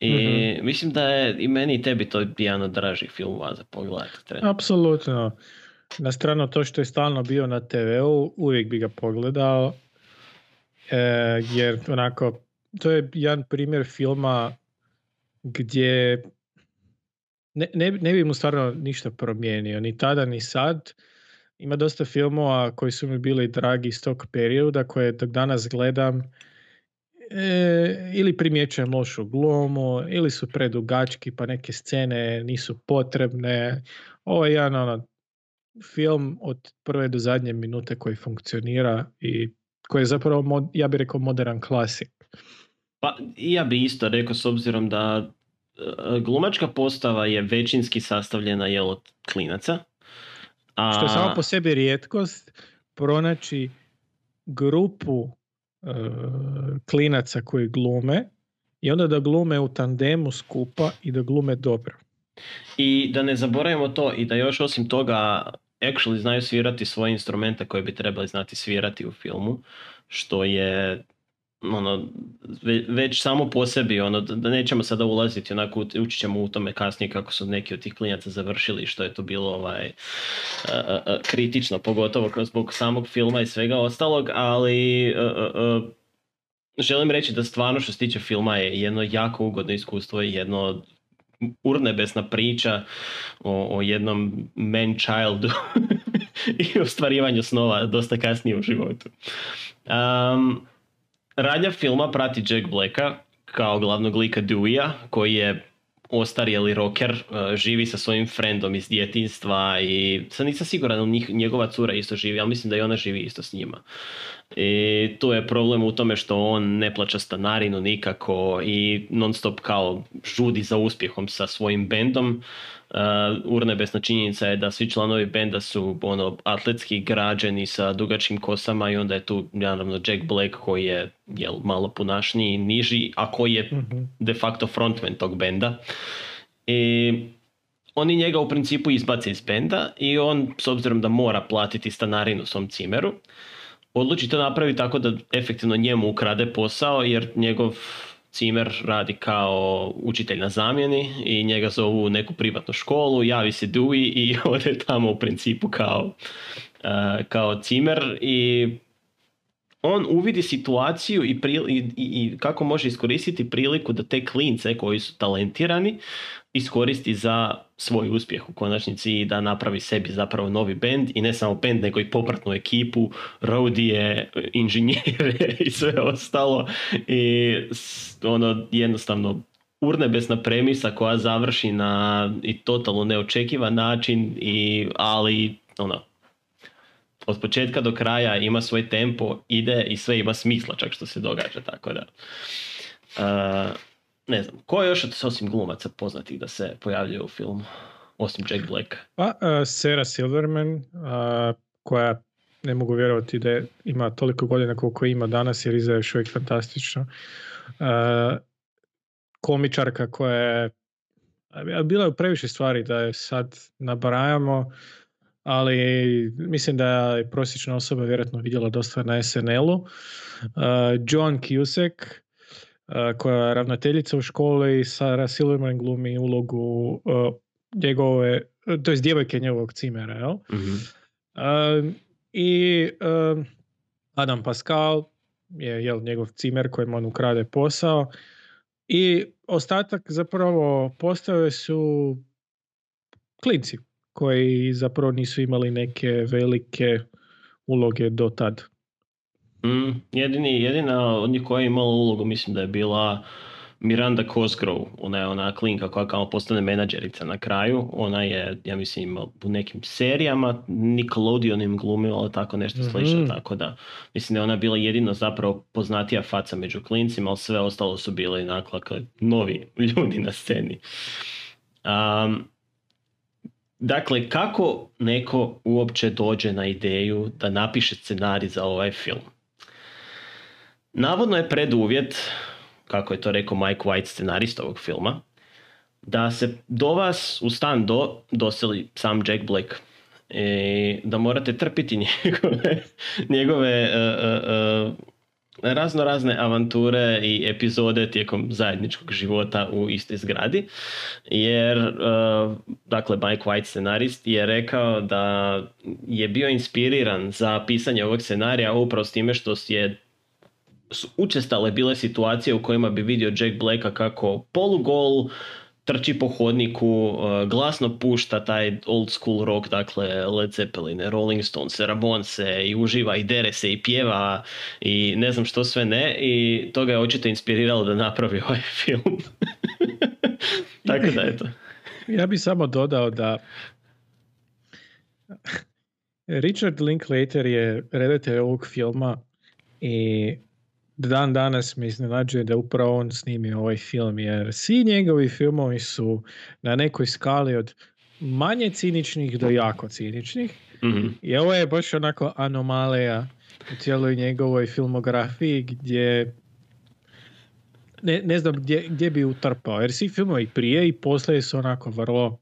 I mislim da je i meni i tebi to jedan od dražih filmova za pogledati. trenutno. Apsolutno. Na stranu to što je stalno bio na TV-u, uvijek bi ga pogledao. E, jer onako, to je jedan primjer filma gdje ne, ne, ne bi mu stvarno ništa promijenio, ni tada ni sad. Ima dosta filmova koji su mi bili dragi iz tog perioda koje dok danas gledam e, ili primjećujem lošu glumu ili su predugački pa neke scene nisu potrebne. Ovo je jedan ono, film od prve do zadnje minute koji funkcionira i koji je zapravo, mod- ja bih rekao, modern klasik. Pa ja bi isto rekao s obzirom da e, glumačka postava je većinski sastavljena jel od klinaca. A, Što je samo po sebi rijetkost, pronaći grupu e, klinaca koji glume i onda da glume u tandemu skupa i da glume dobro. I da ne zaboravimo to i da još osim toga actually znaju svirati svoje instrumente koje bi trebali znati svirati u filmu, što je ono, ve- već samo po sebi, ono, da nećemo sada ulaziti, onako, ući ćemo u tome kasnije kako su neki od tih klinaca završili, što je to bilo ovaj, a, a, kritično, pogotovo zbog samog filma i svega ostalog, ali a, želim reći da stvarno što se tiče filma je jedno jako ugodno iskustvo i jedno urnebesna priča o, o jednom man childu i ostvarivanju snova dosta kasnije u životu. Um, radnja filma prati Jack Blacka kao glavnog lika Dewey-a koji je ostarjeli rocker, uh, živi sa svojim friendom iz djetinstva i sad nisam siguran, njih- njegova cura isto živi, ali mislim da i ona živi isto s njima. I tu je problem u tome što on ne plaća stanarinu nikako i non stop kao žudi za uspjehom sa svojim bendom. Uh, urnebesna činjenica je da svi članovi benda su ono atletski građeni sa dugačkim kosama i onda je tu naravno Jack Black koji je jel, malo punašniji i niži, a koji je de facto frontman tog benda. I oni njega u principu izbace iz benda i on, s obzirom da mora platiti stanarinu svom cimeru, odluči to napravi tako da efektivno njemu ukrade posao jer njegov cimer radi kao učitelj na zamjeni i njega zovu u neku privatnu školu, javi se Dewey i ode tamo u principu kao, uh, kao cimer i on uvidi situaciju i, pril- i, i, kako može iskoristiti priliku da te klince koji su talentirani iskoristi za svoj uspjeh u konačnici i da napravi sebi zapravo novi bend i ne samo bend nego i popratnu ekipu, rodije, inženjere i sve ostalo. I ono jednostavno urnebesna premisa koja završi na i totalno neočekivan način i ali ono od početka do kraja ima svoj tempo, ide i sve ima smisla čak što se događa, tako da. Uh, ne znam, ko je još od osim glumaca poznatih da se pojavljuje u filmu? Osim Jack Black. Pa, uh, Sarah Silverman, uh, koja ne mogu vjerovati da je, ima toliko godina koliko ima danas jer izgleda još uvijek fantastično. Uh, komičarka koja je bila je u previše stvari da je sad nabrajamo, ali mislim da je prosječna osoba vjerojatno vidjela dosta na SNL-u. Uh, John Cusack, uh, koja je ravnateljica u školi, Sarah Silverman glumi ulogu uh, njegove, to jest djevojke njegovog cimera, jel? Mhm. Um, I um, Adam Pascal je jel, njegov cimer kojim on ukrade posao. I ostatak zapravo postave su klinci koji zapravo nisu imali neke velike uloge do tad. Mm, jedini, jedina od njih koja je imala ulogu mislim da je bila Miranda Cosgrove, ona je ona klinka koja kao postane menadžerica na kraju, ona je, ja mislim, u nekim serijama Nickelodeonim glumila, ali tako nešto slično, Mhm. tako da mislim da je ona bila jedino zapravo poznatija faca među klincima, ali sve ostalo su bili naklakle novi ljudi na sceni. Um, dakle, kako neko uopće dođe na ideju da napiše scenarij za ovaj film? Navodno je preduvjet, kako je to rekao Mike White, scenarist ovog filma, da se do vas u stan do, doseli sam Jack Black. I da morate trpiti njegove, njegove e, e, e, razno razne avanture i epizode tijekom zajedničkog života u istoj zgradi. Jer, e, dakle, Mike White, scenarist, je rekao da je bio inspiriran za pisanje ovog scenarija upravo s time što je učestale bile situacije u kojima bi vidio Jack Blacka kako polugol trči po hodniku, uh, glasno pušta taj old school rock, dakle Led Zeppelin, Rolling Stones, Ramonse i uživa i dere se i pjeva i ne znam što sve ne i to ga je očito inspiriralo da napravi ovaj film. Tako da eto. Ja bih samo dodao da Richard Linklater je redatelj ovog filma i dan danas me iznenađuje da upravo on snimio ovaj film jer svi njegovi filmovi su na nekoj skali od manje ciničnih do jako ciničnih Mhm. i ovo je baš onako anomalija u cijeloj njegovoj filmografiji gdje ne, ne znam gdje, gdje bi utrpao, jer svi filmovi prije i poslije su onako vrlo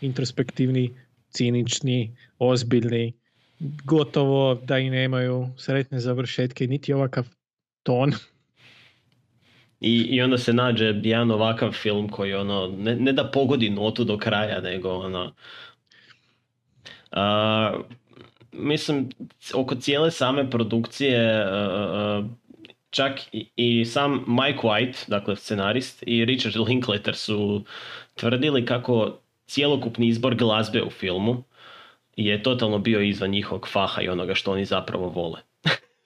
introspektivni, cinični, ozbiljni, gotovo da i nemaju sretne završetke, niti ovakav ton. I, I onda se nađe jedan ovakav film koji ono, ne, ne da pogodi notu do kraja, nego ono... A, mislim, oko cijele same produkcije, a, čak i, i sam Mike White, dakle scenarist, i Richard Linklater su tvrdili kako cjelokupni izbor glazbe u filmu je totalno bio izvan njihovog faha i onoga što oni zapravo vole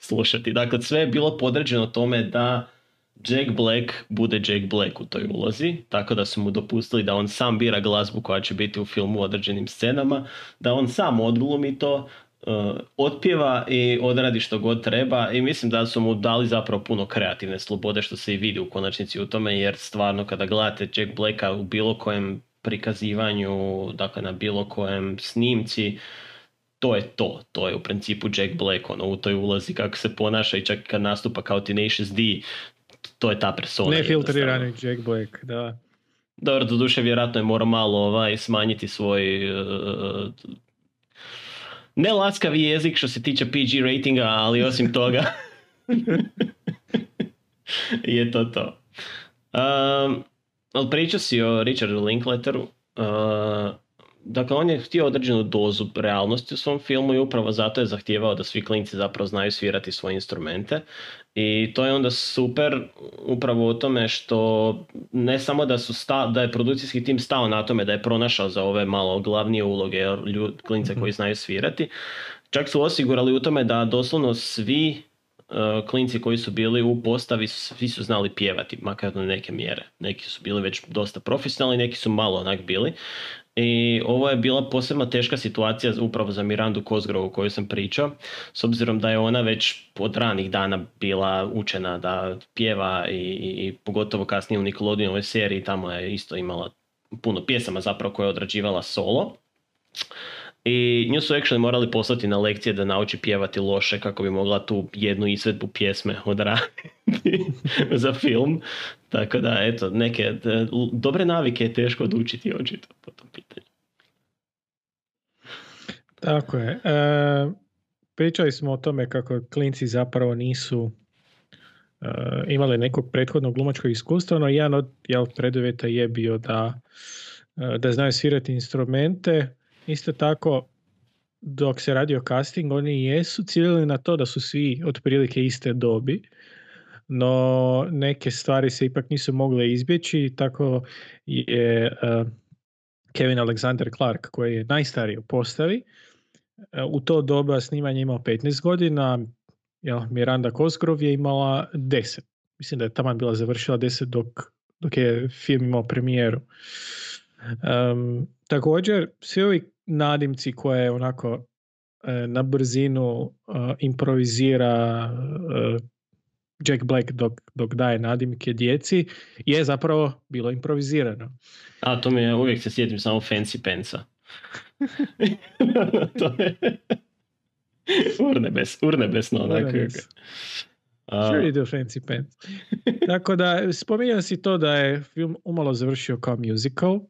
slušati. Dakle, sve je bilo podređeno tome da Jack Black bude Jack Black u toj ulozi, tako da su mu dopustili da on sam bira glazbu koja će biti u filmu u određenim scenama, da on sam odglumi to, uh, otpjeva i odradi što god treba i mislim da su mu dali zapravo puno kreativne slobode što se i vidi u konačnici u tome jer stvarno kada gledate Jack Blacka u bilo kojem prikazivanju, dakle na bilo kojem snimci, to je to. To je u principu Jack Black, ono, u toj ulazi kako se ponaša i čak kad nastupa kao Tenacious D, to je ta persona. Nefiltrirani jednostavno. Jack Black, da. Dobro, doduše vjerojatno je morao malo ovaj, smanjiti svoj uh, ne laskavi jezik što se tiče PG ratinga, ali osim toga je to to. Um, ali pričao si o Richardu Linklateru. Uh, dakle, on je htio određenu dozu realnosti u svom filmu i upravo zato je zahtijevao da svi klinci zapravo znaju svirati svoje instrumente. I to je onda super upravo u tome što ne samo da, su sta, da je produkcijski tim stao na tome da je pronašao za ove malo glavnije uloge ljud, klince koji znaju svirati, čak su osigurali u tome da doslovno svi uh, klinci koji su bili u postavi, svi su znali pjevati, makar do neke mjere. Neki su bili već dosta profesionalni, neki su malo onak bili. I ovo je bila posebno teška situacija upravo za Mirandu Kozgrovu o kojoj sam pričao, s obzirom da je ona već od ranih dana bila učena da pjeva i, i, i pogotovo kasnije u Nickelodeonovoj seriji tamo je isto imala puno pjesama zapravo koje je odrađivala solo. I nju su actually morali poslati na lekcije da nauči pjevati loše kako bi mogla tu jednu izvedbu pjesme odraditi za film. Tako da, eto, neke d- dobre navike je teško odučiti očito po tom pitanju. Tako je. E, pričali smo o tome kako klinci zapravo nisu e, imali nekog prethodnog glumačkog iskustva, no jedan od jel, preduvjeta je bio da, e, da znaju svirati instrumente. Isto tako, dok se radio casting, oni jesu ciljali na to da su svi otprilike iste dobi, no neke stvari se ipak nisu mogle izbjeći, tako je e, Kevin Alexander Clark, koji je najstariji u postavi, e, u to doba snimanje imao 15 godina, jel, Miranda Cosgrove je imala 10. Mislim da je taman bila završila 10 dok, dok je film imao premijeru. Em, također, svi ovi nadimci koje onako e, na brzinu e, improvizira e, Jack Black dok, dok daje nadimke djeci, je zapravo bilo improvizirano. A to mi je, uvijek se sjetim samo Fancy Pensa. to je urnebes, urnebesno. onako. Urnebes. Sure you do fancy pants. Tako da, spominjao si to da je film umalo završio kao musical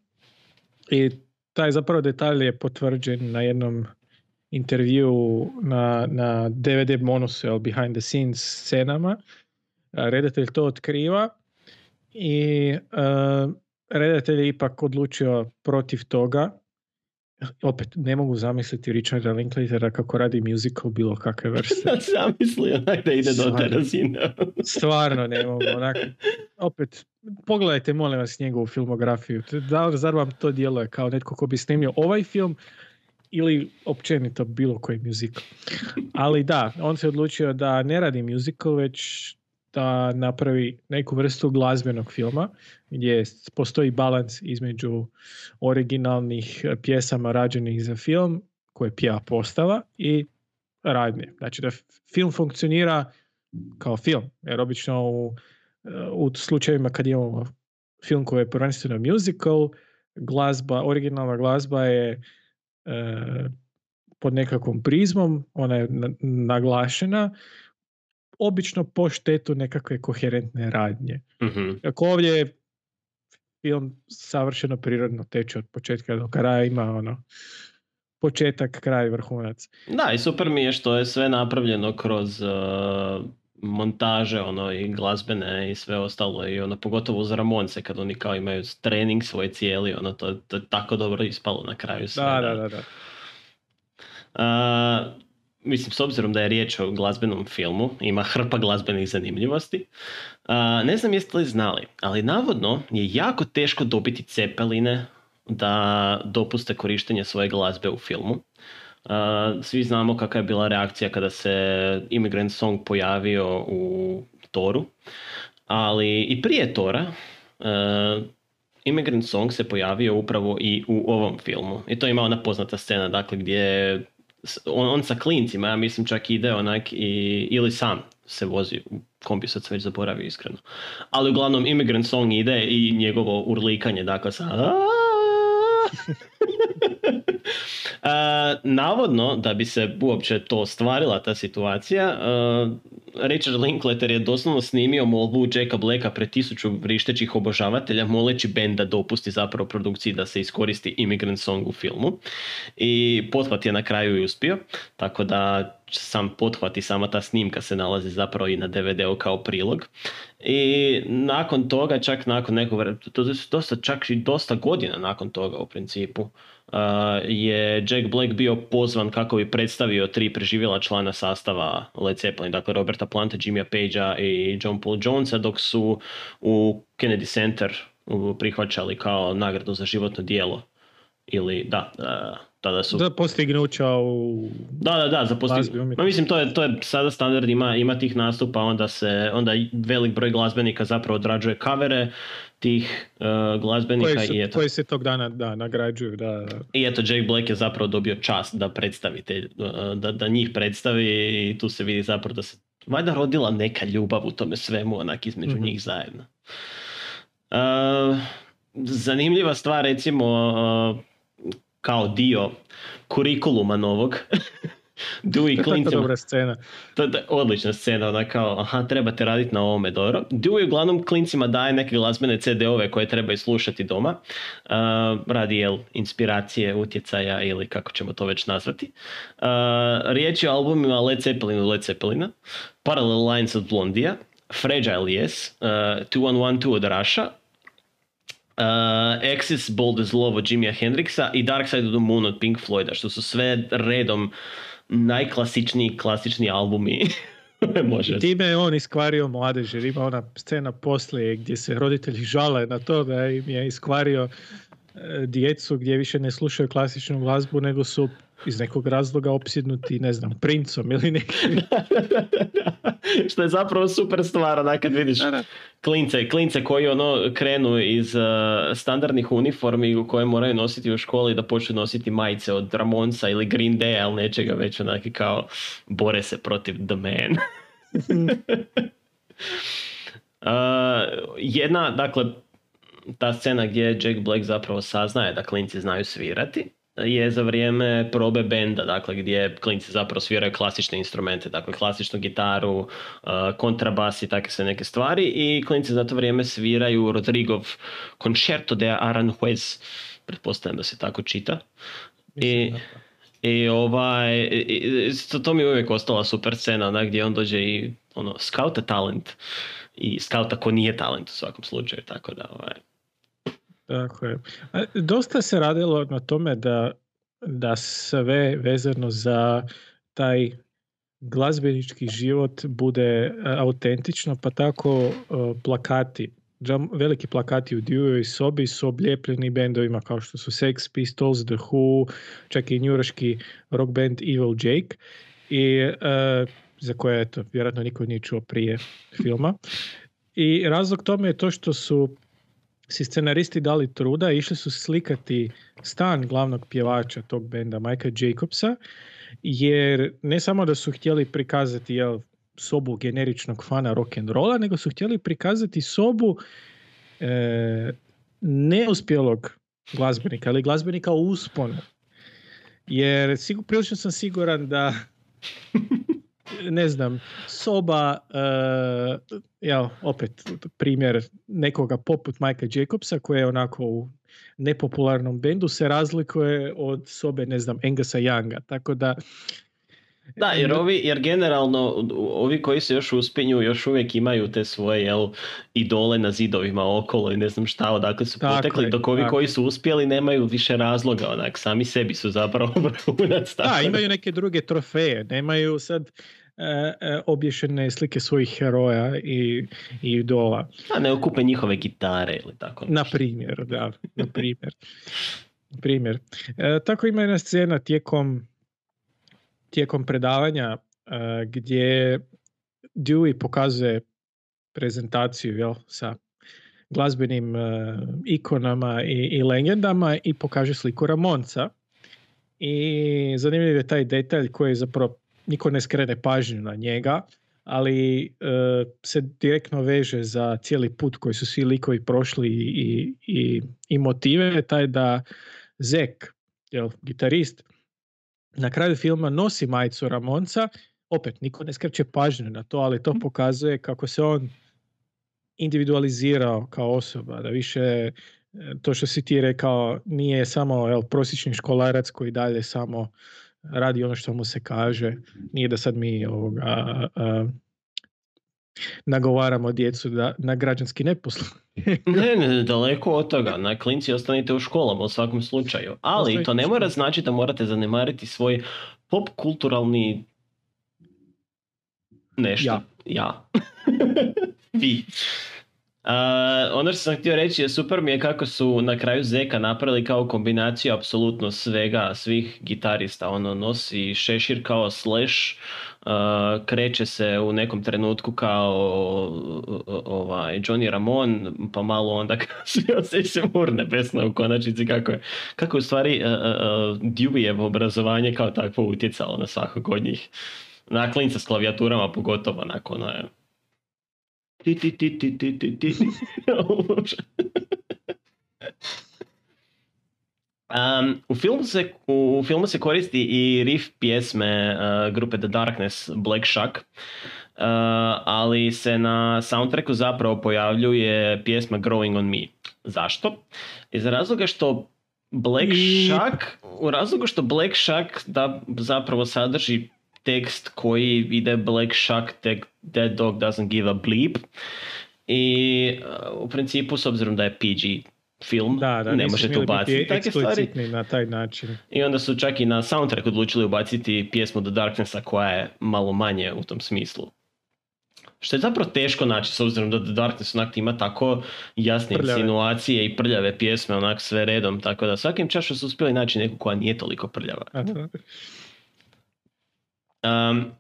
i taj zapravo detalj je potvrđen na jednom intervju na, na DVD jel, behind the scenes scenama. Redatelj to otkriva i uh, redatelj je ipak odlučio protiv toga. Opet, ne mogu zamisliti Richarda Linklatera kako radi musical bilo kakve vrste. Zamisli onak da ide do te Stvarno. razine. Stvarno ne mogu, onak, opet, pogledajte molim vas njegovu filmografiju. Da li, zar vam to djeluje kao netko ko bi snimio ovaj film ili općenito bilo koji musical. Ali da, on se odlučio da ne radi musical, već da napravi neku vrstu glazbenog filma gdje postoji balans između originalnih pjesama rađenih za film koje pjeva postava i radnje. Znači da film funkcionira kao film, jer obično u, u slučajevima kad imamo film koji je prvenstveno musical, glazba, originalna glazba je e, pod nekakvom prizmom, ona je na- naglašena, obično po štetu nekakve koherentne radnje. Mhm. Ako ovdje je film savršeno prirodno teče od početka do kraja, ima ono početak, kraj, vrhunac. Da, i super mi je što je sve napravljeno kroz uh, montaže ono i glazbene i sve ostalo i ono pogotovo uz Ramonce kad oni kao imaju trening svoj cijeli ono to, to je tako dobro ispalo na kraju sve. Da, da, da, da. A, mislim, s obzirom da je riječ o glazbenom filmu, ima hrpa glazbenih zanimljivosti. A, ne znam jeste li znali, ali navodno je jako teško dobiti cepeline da dopuste korištenje svoje glazbe u filmu. A, svi znamo kakva je bila reakcija kada se Immigrant Song pojavio u Toru, ali i prije Tora uh, Immigrant Song se pojavio upravo i u ovom filmu. I to ima ona poznata scena, dakle, gdje on, on sa klincima, ja mislim čak ide onak i, ili sam se vozi u kombi, sad sam već zaboravio iskreno. Ali uglavnom Immigrant Song ide i njegovo urlikanje, dakle sa navodno, da bi se uopće to ostvarila ta situacija, Richard Linklater je doslovno snimio molbu Jacka Blacka pred tisuću vrištećih obožavatelja moleći band da dopusti zapravo produkciji da se iskoristi Immigrant Song u filmu. I pothvat je na kraju i uspio, tako da sam pothvat i sama ta snimka se nalazi zapravo i na DVD-u kao prilog. I nakon toga, čak nakon nekog to je dosta, čak i dosta godina nakon toga u principu, je Jack Black bio pozvan kako bi predstavio tri preživjela člana sastava Led Zeppelin, dakle Roberta Planta, Jimmya Pagea i John Paul Jonesa, dok su u Kennedy Center uh, prihvaćali kao nagradu za životno djelo. Ili, da, uh, tada su... Da postignuća u... Da, da, da, za Glazbi, postig... umjetnosti. Ma mislim, to je, to je sada standard, ima, ima tih nastupa, onda se, onda velik broj glazbenika zapravo odrađuje kavere tih uh, glazbenika Koji, su, i eto. koji se tog dana da, nagrađuju, da. I eto, Jake Black je zapravo dobio čast da predstavi te, uh, da, da njih predstavi i tu se vidi zapravo da se valjda rodila neka ljubav u tome svemu, onak između Mhm. njih zajedno. Uh, zanimljiva stvar, recimo, uh, kao dio kurikuluma novog, Dewey To je dobra scena. to je odlična scena, ona kao, aha, trebate raditi na ovome, dobro. Dewey uglavnom klincima daje neke glazbene CD-ove koje trebaju slušati doma, uh, radi jel, inspiracije, utjecaja ili kako ćemo to već nazvati. Uh, riječ je o albumima Led Zeppelinu Led Zeppelina, Parallel Lines od Blondija, Fragile Yes, uh, 2112 od Rasha, Uh, Axis Bold as Love od Jimmya Hendrixa i Dark Side of the Moon od Pink Floyda, što su sve redom najklasičniji klasični albumi. Može. Time je on iskvario mladež, jer ima ona scena poslije gdje se roditelji žale na to da im je iskvario e, djecu gdje više ne slušaju klasičnu glazbu, nego su iz nekog razloga opsjednuti, ne znam, princom ili nekim. što je zapravo super stvar, onak kad vidiš klince, klince koji ono krenu iz uh, standardnih uniformi u koje moraju nositi u školi da počnu nositi majice od Ramonsa ili Green Day ili nečega već onaki kao bore se protiv The Man. Uh, jedna, dakle, ta scena gdje Jack Black zapravo saznaje da klinci znaju svirati je za vrijeme probe benda, dakle gdje klinci zapravo sviraju klasične instrumente, dakle klasičnu gitaru, uh, kontrabas i takve sve neke stvari i klinci za to vrijeme sviraju Rodrigov Concerto de Aranjuez, pretpostavljam da se tako čita. I, i ovaj, i- i- to, to mi je uvijek ostala super scena, onak gdje on dođe i ono, skauta talent i skauta ko nije talent u svakom slučaju, tako da ovaj, Tako je. Dosta se radilo na tome da, da sve vezano za taj glazbenički život bude e, autentično, pa tako e, plakati, veliki plakati u Deweyoj sobi su oblijepljeni bendovima kao što su Sex Pistols, The Who, čak i njuraški rock band Evil Jake i e, za koje eto, vjerojatno niko nije čuo prije filma. I razlog tome je to što su si scenaristi dali truda i išli su slikati stan glavnog pjevača tog benda, Majka Jacobsa, jer ne samo da su htjeli prikazati jel, sobu generičnog fana rock and rolla, nego su htjeli prikazati sobu e, neuspjelog glazbenika ili glazbenika u usponu. Jer prilično sam siguran da ne znam, soba, uh, ja, opet primjer nekoga poput Majka Jacobsa koji je onako u nepopularnom bendu se razlikuje od sobe, ne znam, Engasa Younga. Tako da Da, jer ovi, jer generalno ovi koji se još uspinju još uvijek imaju te svoje jel, idole na zidovima okolo i ne znam šta odakle su Tako potekli, je, dok ovi tako koji su uspjeli nemaju više razloga, onak, sami sebi su zapravo vrhunac. Da, imaju neke druge trofeje, nemaju sad obješene slike svojih heroja i, i idola. A ne okupe njihove gitare ili tako. Na primjer, da, na primjer. primjer. E, tako ima jedna scena tijekom, tijekom predavanja e, gdje Dewey pokazuje prezentaciju jel, sa glazbenim e, ikonama i, i legendama i pokaže sliku Ramonca. I zanimljiv je taj detalj koji zapravo niko ne skrene pažnju na njega, ali e, se direktno veže za cijeli put koji su svi likovi prošli i, i, i motive taj da Zek, jel, gitarist, na kraju filma nosi majicu Ramonca, opet niko ne skreće pažnju na to, ali to pokazuje kako se on individualizirao kao osoba, da više e, to što si ti rekao nije samo jel, prosječni školarac koji dalje samo radi ono što mu se kaže, nije da sad mi ovoga, a, nagovaramo djecu da, na građanski neposlu. Ne, ne, daleko od toga. Na klinci ostanite u školama u svakom slučaju. Ali Ostanite to ne mora značiti da morate zanemariti svoj pop kulturalni nešto. Ja. Ja. Vi. A, ono što sam htio reći je super mi je kako su na kraju Zeka napravili kao kombinaciju apsolutno svega, svih gitarista. Ono nosi šešir kao Slash, a, kreće se u nekom trenutku kao ovaj, Johnny Ramon, pa malo onda kasnije se se mur nebesno u konačnici kako je, kako u stvari uh, uh, Deweyjevo obrazovanje kao takvo utjecalo na svakog od njih. Na klinca s klavijaturama pogotovo nakon ono ti ti ti ti ti ti ti Um, u, filmu se, u filmu se koristi i riff pjesme uh, grupe The Darkness, Black Shuck, uh, ali se na soundtracku zapravo pojavljuje pjesma Growing on Me. Zašto? Iz razloga što Black I- u razlogu što Black Shuck da zapravo sadrži tekst koji ide Black Shuck, that, that dog doesn't give a bleep. I uh, u principu, s obzirom da je PG film, Da, da, ne možete ubaciti takve stvari. na taj način. I onda su čak i na soundtrack odlučili ubaciti pjesmu The Darknessa koja je malo manje u tom smislu. Što je zapravo teško naći s obzirom da The Darkness onak ima tako jasne Prljave. insinuacije i prljave pjesme onak sve redom, tako da svakim čašom su uspjeli naći neku koja nije toliko prljava. A da. Um,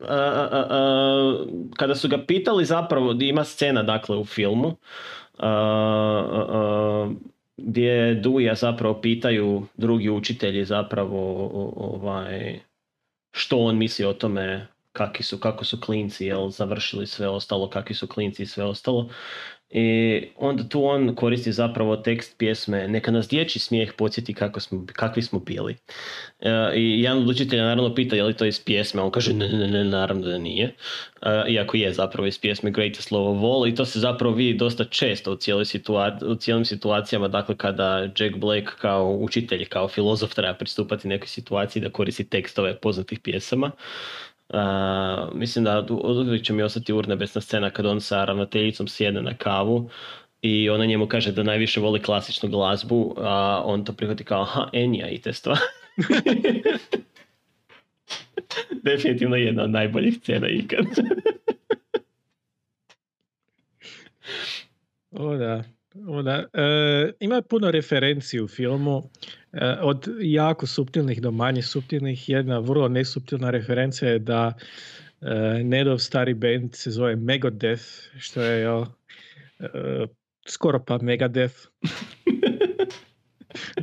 a- a- a, kada su ga pitali zapravo, ima scena dakle u filmu, a, gdje Duja zapravo pitaju drugi učitelji zapravo ovaj, što on misli o tome kakvi su, kako su klinci jel, završili sve ostalo, kakvi su klinci i sve ostalo. I onda tu on koristi zapravo tekst pjesme Neka nas dječji smijeh podsjeti kako smo, kakvi smo bili. E, I jedan od učitelja naravno pita je li to iz pjesme, on kaže ne, ne, ne, naravno da nije. E, iako je zapravo iz pjesme Greatest Love of All i to se zapravo vidi dosta često u, cijeloj situa- u cijelim situacijama, dakle kada Jack Blake kao učitelj, kao filozof treba pristupati nekoj situaciji da koristi tekstove poznatih pjesama. A, mislim da uvijek će mi ostati urnebesna scena kad on sa ravnateljicom sjede na kavu i ona njemu kaže da najviše voli klasičnu glazbu, a on to prihvati kao aha, Enja i te stvari. Definitivno jedna od najboljih scena ikad. O da, o da. E, ima puno referenci u filmu, e, od jako suptilnih do manje suptilnih. Jedna vrlo nesuptilna referencija je da e, Nedov stari band se zove Megadeth, što je jel, e, skoro pa Megadeth.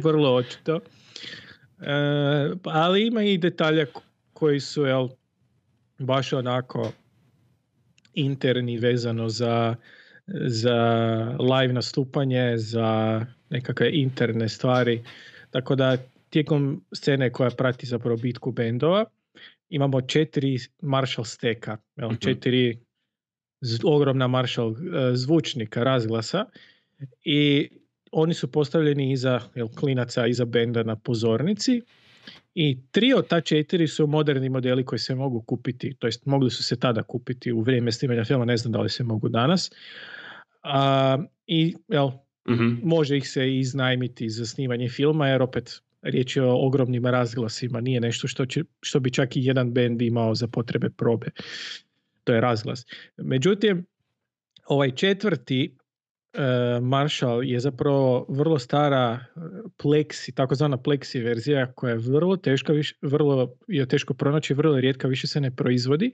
vrlo očito. E, ali ima i detalja koji su jel, baš onako interni vezano za za live nastupanje, za nekakve interne stvari. Tako da tijekom scene koja prati zapravo bitku bendova imamo četiri Marshall steka, Mhm. četiri ogromna Marshall e, zvučnika, razglasa i oni su postavljeni iza jel, klinaca, iza benda na pozornici I tri od ta četiri su moderni modeli koji se mogu kupiti, to jest mogli su se tada kupiti u vrijeme snimanja filma, ne znam da li se mogu danas. A, I jel, Mhm. može ih se iznajmiti za snimanje filma jer opet riječ je o ogromnim razglasima, nije nešto što, će, što bi čak i jedan bend imao za potrebe probe. To je razglas. Međutim, ovaj četvrti Marshall je zapravo vrlo stara e, Plexi, takozvana Plexi verzija koja je vrlo teška, viš- vrlo je teško pronaći, vrlo je rijetka, više se ne proizvodi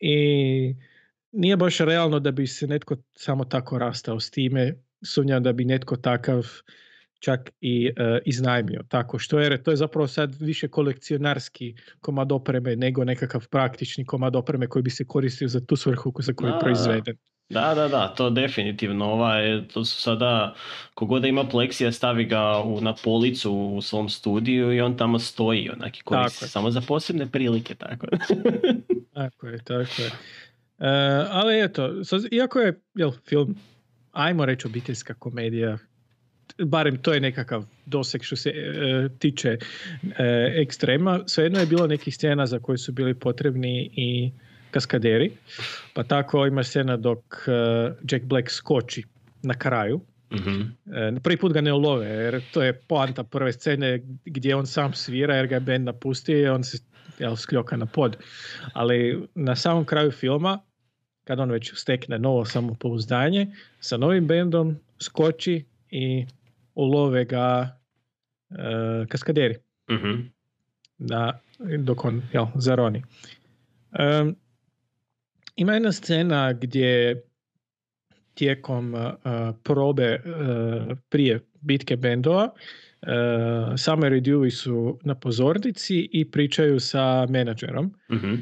i nije baš realno da bi se netko samo tako rastao s time. Sumnjam da bi netko takav čak i e, iznajmio. Tako što jer to je zapravo sad više kolekcionarski komad opreme nego nekakav praktični komad opreme koji bi se koristio za tu svrhu za koju je proizveden. Da, da, da, to definitivno. Ovaj, to su sada, kogod da ima Plexija, stavi ga u, na policu u svom studiju i on tamo stoji, onaki koristi Tako samo za posebne prilike, tako. Tako je, tako je. E, ali eto, sad, iako je jel, film, ajmo reći obiteljska komedija, barem to je nekakav doseg što se e, tiče e, ekstrema, svejedno je bilo nekih scena za koje su bili potrebni i kaskaderi, pa tako ima scena dok e, Jack Black skoči na kraju, Mhm. E, Prvi put ga ne ulove, jer to je poanta prve scene gdje on sam svira jer ga je band napustio i on se jel, skljoka na pod. Ali na samom kraju filma, kad on već stekne novo samopouzdanje, sa novim bendom skoči i ulove ga e, kaskaderi Mhm. da, dok on jel, zaroni. Em, ima jedna scena gdje tijekom uh, probe uh, prije bitke bendova uh, Summer i Dewey su na pozornici i pričaju sa menadžerom. Mhm.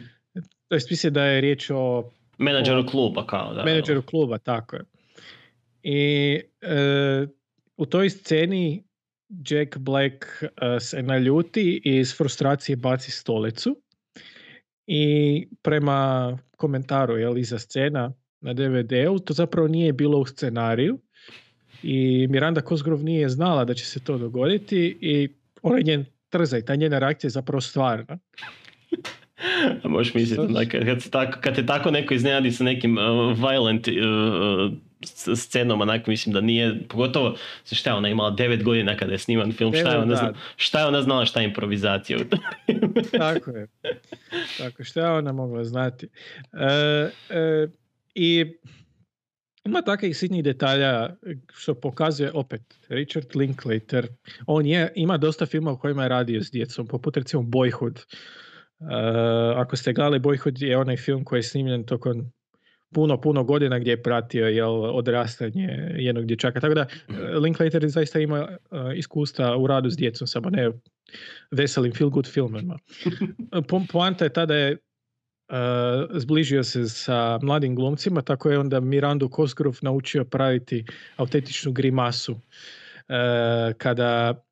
To jest mislim da je riječ o Menadžeru kluba kao da. menadžeru kluba, tako je. I e, u toj sceni Jack Black se naljuti i iz frustracije baci stolicu i prema komentaru je iza scena na DVD-u, to zapravo nije bilo u scenariju i Miranda Cosgrove nije znala da će se to dogoditi i onaj njen trzaj, ta njena reakcija je zapravo stvarna. A možeš misliti, da, kad, kad, se tako, kad te tako neko iznenadi sa nekim uh, violent uh, uh, scenom, onako mislim da nije, pogotovo, šta je ona imala 9 godina kada je sniman film, šta je Devet, ona, zna- šta je ona znala šta je improvizacija? Tako je. Tako, što je ona mogla znati. E, e, I ima takvih sitnih detalja što pokazuje opet Richard Linklater. On je, ima dosta filma u kojima je radio s djecom, poput recimo Boyhood. E, ako ste gledali Boyhood je onaj film koji je snimljen tokom puno, puno godina gdje je pratio jel, odrastanje jednog dječaka. Tako da e, Linklater zaista ima e, iskustva u radu s djecom, samo ne veselim feel good filmima. Po, poanta je tada je uh, zbližio se sa mladim glumcima, tako je onda Mirandu Cosgrove naučio praviti autentičnu grimasu. Uh, kada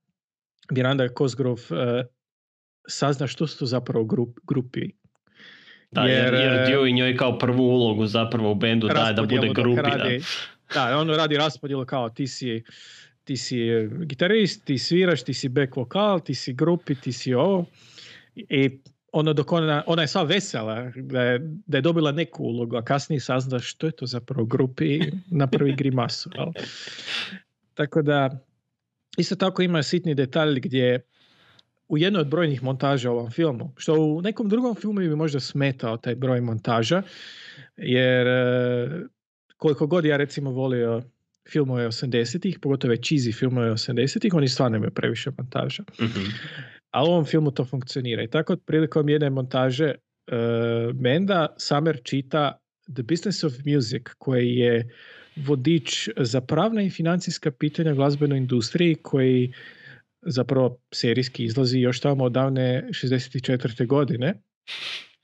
Miranda Cosgrove uh, sazna što su to zapravo grup, grupi. Da, jer, jer, e, Dewey njoj kao prvu ulogu zapravo u bendu daje da bude grupi. radi- Da, on radi raspodjelu kao ti si, ti si e, gitarist, ti sviraš, ti si back vokal, ti si grupi, ti si ovo. I ono dok ona, ona je sva vesela da je, da je dobila neku ulogu, a kasnije sazna što je to zapravo grupi i napravi grimasu. jel? Tako da, isto tako ima sitni detalj gdje u jednoj od brojnih montaža u ovom filmu, što u nekom drugom filmu bi možda smetao taj broj montaža, jer e, koliko god ja recimo volio filmove 80-ih, pogotovo cheesy filmove 80-ih, oni stvarno imaju previše montaža. Mhm. A u ovom filmu to funkcionira. I tako prilikom jedne montaže e, benda Summer čita The Business of Music, koji je vodič za pravna i financijska pitanja u glazbenoj industriji koji zapravo serijski izlazi još tamo odavne 64. godine.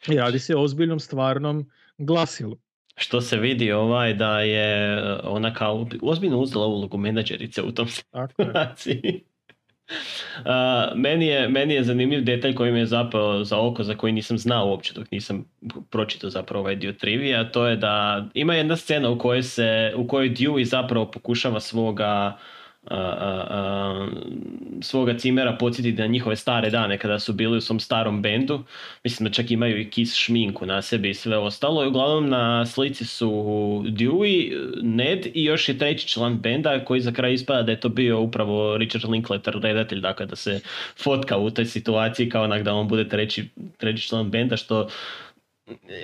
I radi se o ozbiljnom stvarnom glasilu. Što se vidi ovaj da je uh, ona kao ozbiljno uzela ulogu menadžerice u tom situaciji. Uh, meni, je, meni je zanimljiv detalj koji me je zapao za oko, za koji nisam znao uopće dok nisam pročitao zapravo ovaj dio trivija, a to je da ima jedna scena u kojoj se, u kojoj Dewey zapravo pokušava svoga svoga cimera podsjetiti na njihove stare dane kada su bili u svom starom bendu. Mislim da čak imaju i kis šminku na sebi i sve ostalo. I uglavnom na slici su Dewey, Ned i još je treći član benda koji za kraj ispada da je to bio upravo Richard Linklater, redatelj, dakle da se fotka u toj situaciji kao onak da on bude treći, treći član benda što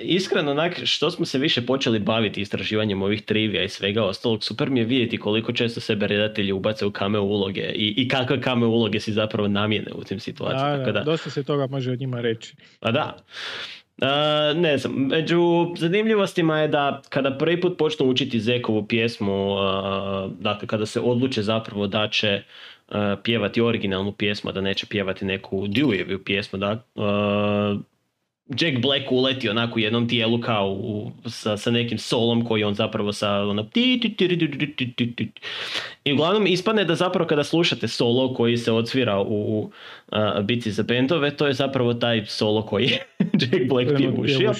iskreno, onak, što smo se više počeli baviti istraživanjem ovih trivija i svega ostalog, super mi je vidjeti koliko često sebe redatelji ubace u cameo uloge i, i kakve cameo uloge si zapravo namjene u tim situacijama. Da, tako da, da, dosta se toga može o njima reći. pa da. A, ne znam, među zanimljivostima je da kada prvi put počnu učiti Zekovu pjesmu, a, dakle kada se odluče zapravo da će a, pjevati originalnu pjesmu, da neće pjevati neku Deweyjevu pjesmu, da, Jack Black uleti onako u jednom dijelu kao u, sa, sa nekim solom koji on zapravo sa ono ti, ti, ti, ti, ti, ti, ti, ti. i uglavnom ispadne da zapravo kada slušate solo koji se odsvira u uh, bici za bendove to je zapravo taj solo koji je Jack Black pjevušio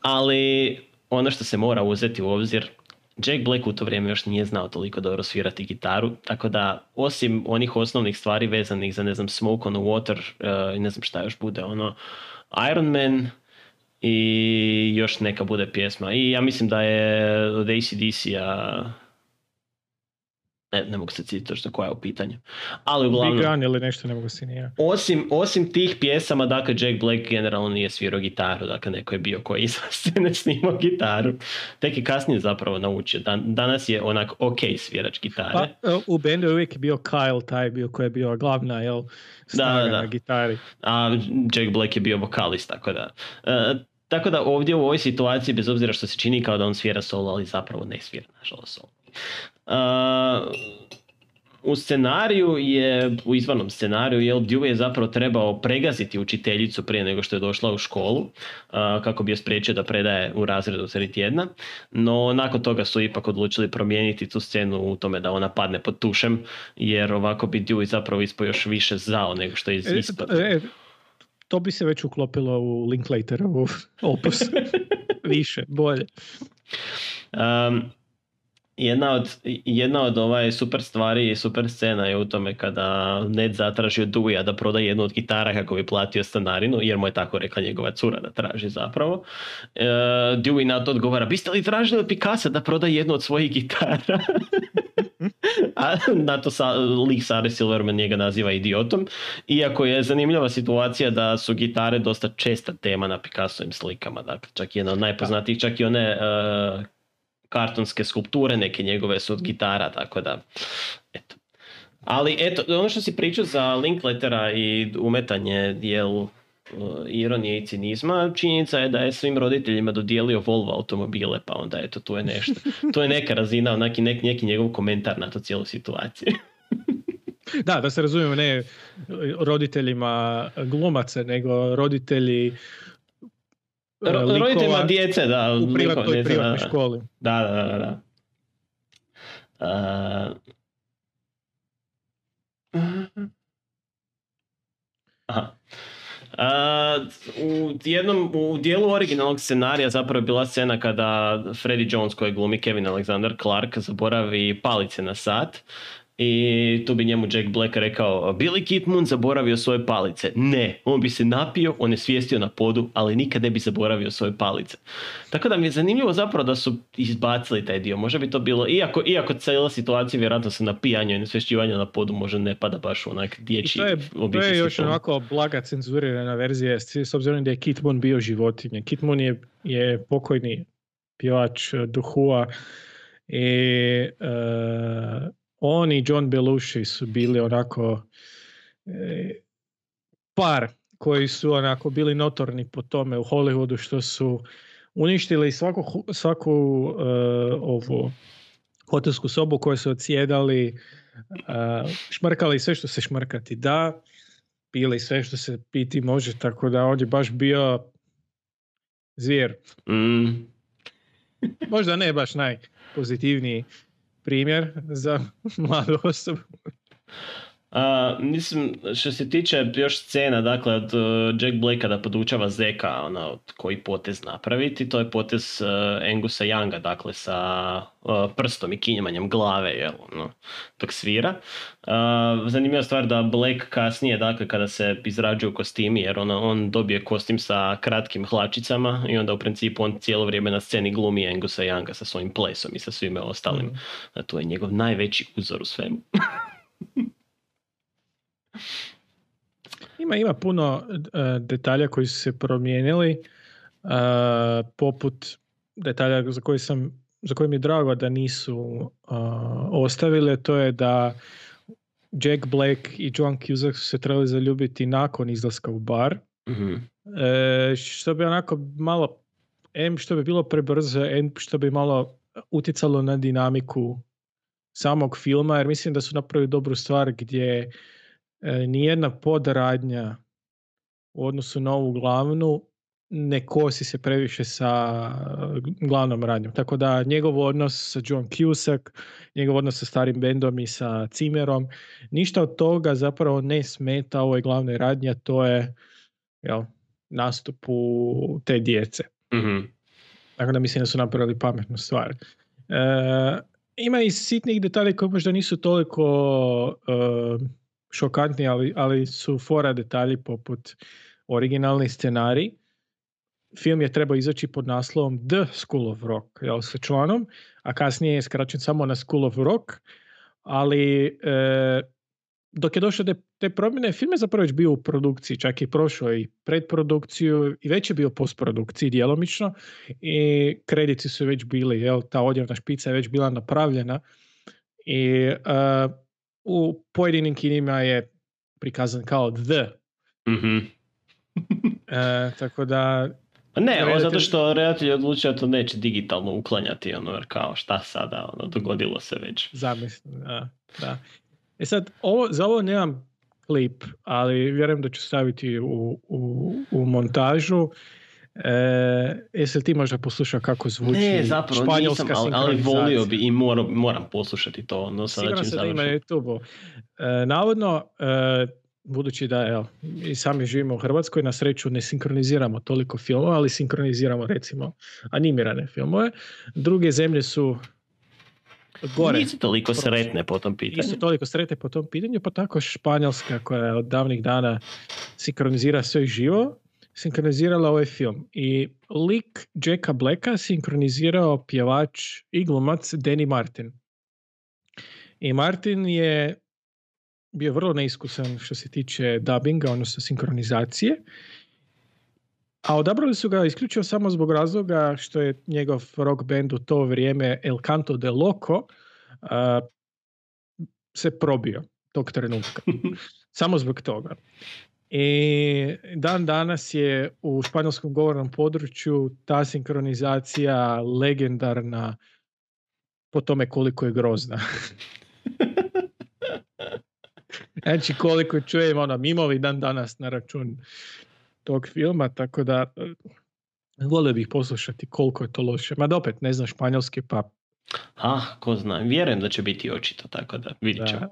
ali ono što se mora uzeti u obzir Jack Black u to vrijeme još nije znao toliko dobro svirati gitaru, tako da osim onih osnovnih stvari vezanih za ne znam Smoke on the Water uh, i ne znam šta još bude ono Iron Man i još neka bude pjesma. I ja mislim da je od ACDC-a ne, ne mogu se sjetiti točno koja je u pitanju. Ali uglavnom, Big Gun ili nešto, ne mogu si ni ja. osim, osim tih pjesama, dakle Jack Black generalno nije svirao gitaru, dakle neko je bio koji iza scene snimao gitaru. Tek je kasnije zapravo naučio. Dan, danas je onak ok svirač gitare. Pa, e, u bendu je uvijek bio Kyle taj bio koji je bio glavna jel, snaga da. na gitari. a Jack Black je bio vokalist, tako da... e, tako da ovdje u ovoj situaciji, bez obzira što se čini kao da on svira solo, ali zapravo ne svira, nažalost, solo. U scenariju je, u izvornom scenariju, jel, Dewey je zapravo trebao pregaziti učiteljicu prije nego što je došla u školu, kako bi je spriječio da predaje u razredu sred tjedna, no nakon toga su ipak odlučili promijeniti tu scenu u tome da ona padne pod tušem, jer ovako bi Dewey zapravo ispao još više zao nego što je E, ispod. e, to bi se već uklopilo u Linklaterovu opus. Više, bolje. Um, jedna od, jedna od ovaj super stvari i super scena je u tome kada Ned zatraži od Dewey da proda jednu od gitara kako bi platio stanarinu, jer mu je tako rekla njegova cura da traži zapravo. E, Dewey na to odgovara, biste li tražili od Picasso da proda jednu od svojih gitara? A na to sa, lik Sare Silverman njega naziva idiotom. Iako je zanimljiva situacija da su gitare dosta česta tema na Picassovim slikama. Dakle, čak jedna od najpoznatijih, čak i one e, kartonske skulpture, neke njegove su od gitara, tako da, eto. Ali eto, ono što si pričao za Linklatera i umetanje jel, uh, ironije i cinizma, činjenica je da je svim roditeljima dodijelio Volvo automobile, pa onda eto, tu je nešto. To je neka razina, neki, neki, neki njegov komentar na to cijelu situaciju. Da, da se razumijemo, ne roditeljima glumaca, nego roditelji e, Ro- roditeljima djece, da. u privatnoj, djece, privatnoj da. školi. Da, da, da, da. Uh, Aha. A, u jednom, u dijelu originalnog scenarija zapravo je bila scena kada Freddie Jones koji glumi Kevin Alexander Clark zaboravi palice na sat i tu bi njemu Jack Black rekao Billy Kid Moon zaboravio svoje palice. Ne, on bi se napio, on je svijestio na podu, ali nikad ne bi zaboravio svoje palice. Tako da mi je zanimljivo zapravo da su izbacili taj dio. Možda bi to bilo, iako, iako cijela situacija vjerojatno sa napijanjem i nesvješćivanjem na podu možda ne pada baš u onak dječji to je, to je još onako blaga cenzurirana verzija s obzirom da je Kit Moon bio životinje. Kit Moon je, je pokojni pjevač Duhua i eh, on i John Belushi su bili onako eh, par koji su onako bili notorni po tome u Hollywoodu što su uništili svaku, svaku eh, ovu hotelsku sobu koju su odsjedali, eh, šmrkali sve što se šmrkati da, pili sve što se piti može, tako da on je baš bio zvijer. Mm, Možda ne baš najpozitivniji primjer za mladu osobu. A, mislim, što se tiče još scena, dakle, od uh, Jack Blakea da podučava Zeka, ono, koji potez napraviti, to je potez uh, Angusa Younga, dakle, sa uh, prstom i kinjemanjem glave, jel, ono, dok svira. Uh, zanimljiva stvar da Blake kasnije, dakle, kada se izrađuju kostimi, jer on, on dobije kostim sa kratkim hlačicama i onda u principu on cijelo vrijeme na sceni glumi Angusa Younga sa svojim plesom i sa svime ostalim. A to je njegov najveći uzor u svemu. Ima, ima puno e, detalja koji su se promijenili, e, poput detalja za koje sam za koje mi je drago da nisu e, ostavili, a to je da Jack Black i John Cusack su se trebali zaljubiti nakon izlaska u bar, Mhm. e, što bi onako malo, em što bi bilo prebrzo, em što bi malo utjecalo na dinamiku samog filma, jer mislim da su napravili dobru stvar gdje e, nijedna podradnja u odnosu na ovu glavnu ne kosi se previše sa e, glavnom radnjom. Tako da njegov odnos sa John Cusack, njegov odnos sa starim bendom i sa Cimerom, ništa od toga zapravo ne smeta ovoj glavnoj radnji, a to je jel, nastupu te djece. Mhm. Tako da mislim da su napravili pametnu stvar. E, ima i sitnih detalja koji možda nisu toliko e, šokantni, ali, ali su fora detalji poput originalni scenarij. Film je trebao izaći pod naslovom The School of Rock, jel, sa članom, a kasnije je skraćen samo na School of Rock, ali e, dok je došlo do te promjene, film je zapravo već bio u produkciji, čak i prošao i predprodukciju i već je bio postprodukciji djelomično i krediti su već bili, jel, ta odjevna špica je već bila napravljena i e, u pojedinim kinima je prikazan kao The. Mhm. E, tako da Pa ne, ovo Redatelj- zato što redatelj odlučio da to neće digitalno uklanjati, ono, jer kao šta sada, ono, dogodilo se već. Zamislim, da, da. E sad, ovo, za ovo nemam klip, ali vjerujem da ću staviti u, u, u montažu. E, jesi li ti možda poslušao kako zvuči Ne, zapravo španjolska nisam, ali, ali volio bi i moram, moram poslušati to, čim sam da ima na. YouTube-u. E, navodno, e, budući da evo, i sami živimo u Hrvatskoj, na sreću ne sinkroniziramo toliko filmova, ali sinkroniziramo recimo animirane filmove. Druge zemlje su gore. Nisu toliko prošle. sretne po tom pitanju. Nisu toliko sretne po tom pitanju, pa tako Španjolska koja od davnih dana sinkronizira sve živo, sinkronizirala ovaj film. I lik Jacka Blacka sinkronizirao pjevač i glumac Danny Martin. I Martin je bio vrlo neiskusan što se tiče dubbinga, odnosno sinkronizacije. A odabrali su ga isključivo samo zbog razloga što je njegov rock band u to vrijeme El Canto de Loco a, se probio tog trenutka. samo zbog toga. I dan danas je u španjolskom govornom području ta sinkronizacija legendarna po tome koliko je grozna. znači koliko čujem ono mimovi dan danas na račun tog filma, tako da eh, volio bih poslušati koliko je to loše. Ma da opet ne znam španjolski pa Ah, ko zna, vjerujem da će biti očito, tako da vidit Da. ćemo.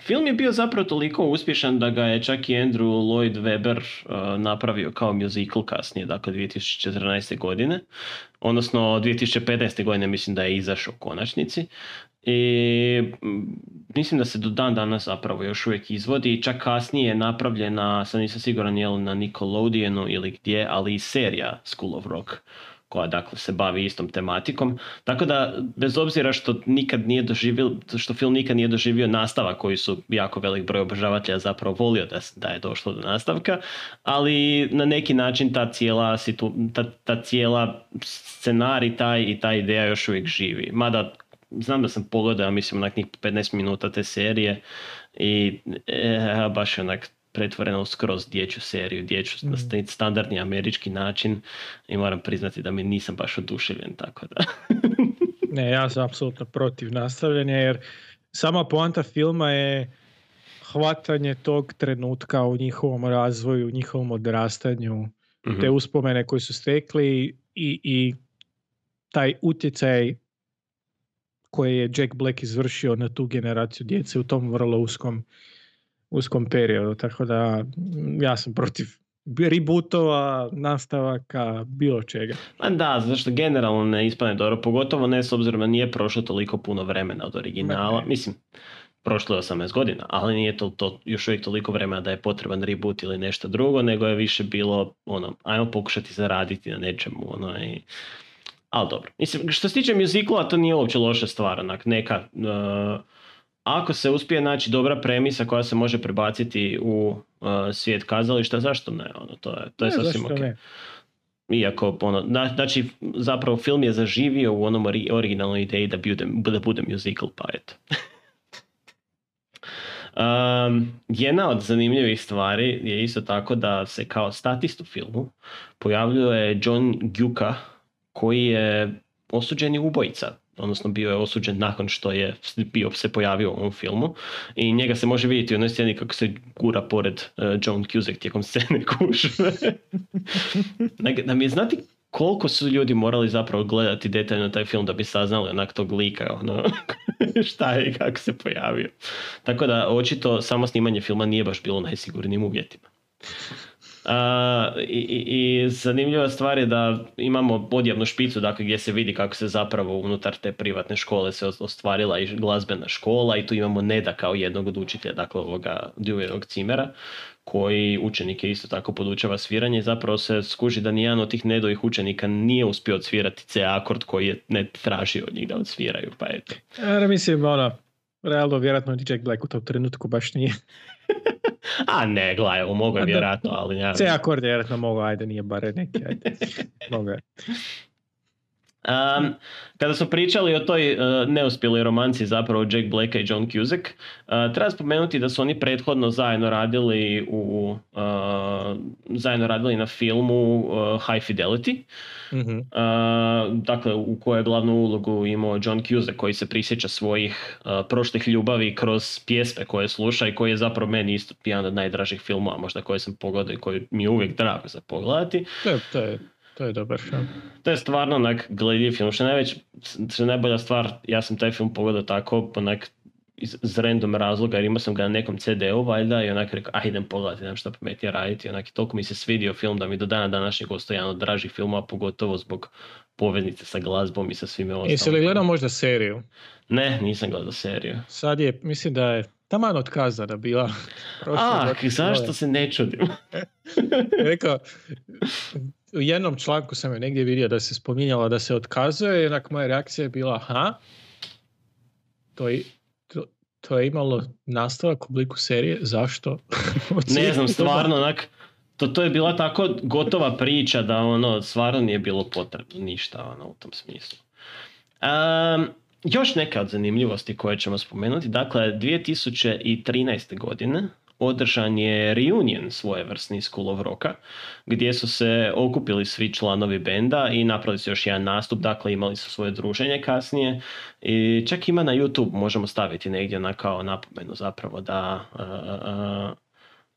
Film je bio zapravo toliko uspješan da ga je čak i Andrew Lloyd Webber eh, napravio kao musical kasnije, dakle 2014. godine. Odnosno 2015. godine mislim da je izašao u konačnici. I mm, mislim da se do dan danas zapravo još uvijek izvodi čak kasnije je napravljena, sad nisam siguran je na Nickelodeonu ili gdje, ali i serija School of Rock koja dakle se bavi istom tematikom. Tako da bez obzira što nikad nije doživio, što film nikad nije doživio nastavak koji su jako velik broj obožavatelja zapravo volio da, da je došlo do nastavka, ali na neki način ta cijela, situ, ta, ta cijela scenarij taj i ta ideja još uvijek živi. Mada znam da sam pogledao, mislim, onak njih 15 minuta te serije i e, baš onak pretvoreno u skroz dječju seriju, dječju na sta- standardni američki način i moram priznati da mi nisam baš oduševljen, tako da. Ne, ja sam apsolutno protiv nastavljanja jer sama poanta filma je hvatanje tog trenutka u njihovom razvoju, u njihovom odrastanju, te uspomene koje su stekli i, i taj utjecaj koje je Jack Black izvršio na tu generaciju djece u tom vrlo uskom, uskom periodu. Tako da mm, ja sam protiv rebootova, nastavaka, bilo čega. Pa da, zašto generalno ne ispane dobro, pogotovo ne s obzirom da nije prošlo toliko puno vremena od originala. Ne. Mislim, prošlo je 18 godina, ali nije to, to još uvijek toliko vremena da je potreban reboot ili nešto drugo, nego je više bilo, ono, ajmo pokušati zaraditi na nečemu, ono, i... Ali dobro. Mislim, što se tiče muzikla, to nije uopće loša stvar, onak, neka... uh, ako se uspije naći dobra premisa koja se može prebaciti u uh, svijet kazališta, zašto ne? Ono, to je, to je Ne, sasvim ok. ne? Iako, ono, na- znači, zapravo film je zaživio u onom ori- originalnoj ideji da bude, da bude musical, pa eto. Um, jedna od zanimljivih stvari je isto tako da se kao statist u filmu pojavljuje John Guka koji je osuđeni ubojica odnosno bio je osuđen nakon što je bio se pojavio u ovom filmu i njega se može vidjeti u onoj sceni kako se gura pored uh, John Cusack tijekom scene kužve. Nek- da mi je znati koliko su ljudi morali zapravo gledati detaljno taj film da bi saznali onak tog lika, ono, šta je i kako se pojavio. Tako da očito samo snimanje filma nije baš bilo najsigurnijim uvjetima. I, i, zanimljiva stvar je da imamo odjavnu špicu dakle, gdje se vidi kako se zapravo unutar te privatne škole se ostvarila i glazbena škola i tu imamo Neda kao jednog od učitelja, dakle ovoga Deweynog Cimera koji učenike isto tako podučava sviranje i zapravo se skuži da nijedan od tih Nedovih učenika nije uspio odsvirati C akord koji je ne tražio od njih da odsviraju, pa eto. Ja mislim, ono, realno vjerojatno Jack Black u tom trenutku baš nije. A ne, gledaj, mogo je vjerojatno, ali ja... C akord je vjerojatno mogao, ajde, nije bare neki, ajde. Mogao je. Um, kada smo pričali o toj uh, neuspjeloj romanci zapravo Jack Blacka i John Cusack, uh, treba spomenuti da su oni prethodno zajedno radili u uh, zajedno radili na filmu uh, High Fidelity, Mhm. uh, dakle u kojoj je glavnu ulogu imao John Cusack koji se prisjeća svojih uh, prošlih ljubavi kroz pjesme koje sluša i koji je zapravo meni isto jedan od najdražih filmova možda koje sam pogledao i koji mi je uvijek drago za pogledati. To je, to je, to je dobar film. To je stvarno onak gledljiv film. Što je, najveć, što najbolja stvar, ja sam taj film pogledao tako, onak iz, iz random razloga, jer imao sam ga na nekom CD-u valjda i onak rekao, a idem pogledati, nemam šta pametnije raditi. Onak, i toliko mi se svidio film da mi do dana današnjeg ostaje jedan od dražih filmova, pogotovo zbog poveznice sa glazbom i sa svime ostalim. Jesi li gledao možda seriju? Ne, nisam gledao seriju. Sad je, mislim da je taman otkazana bila. prošle A, godine. zašto se ne čudim? Rekao, u jednom članku sam je negdje vidio da se spominjala da se otkazuje i onak moja reakcija je bila aha, to je, to, to je imalo nastavak u obliku serije, zašto? ne znam, stvarno, onak, to, to je bila tako gotova priča da ono, stvarno nije bilo potrebno ništa ono, u tom smislu. Um, još neke od zanimljivosti koje ćemo spomenuti. Dakle, 2013. godine održan je reunion svojevrsni School of Rocka, gdje su se okupili svi članovi benda i napravili su još jedan nastup, dakle imali su svoje druženje kasnije i čak ima na YouTube, možemo staviti negdje na kao napomenu zapravo da uh, uh,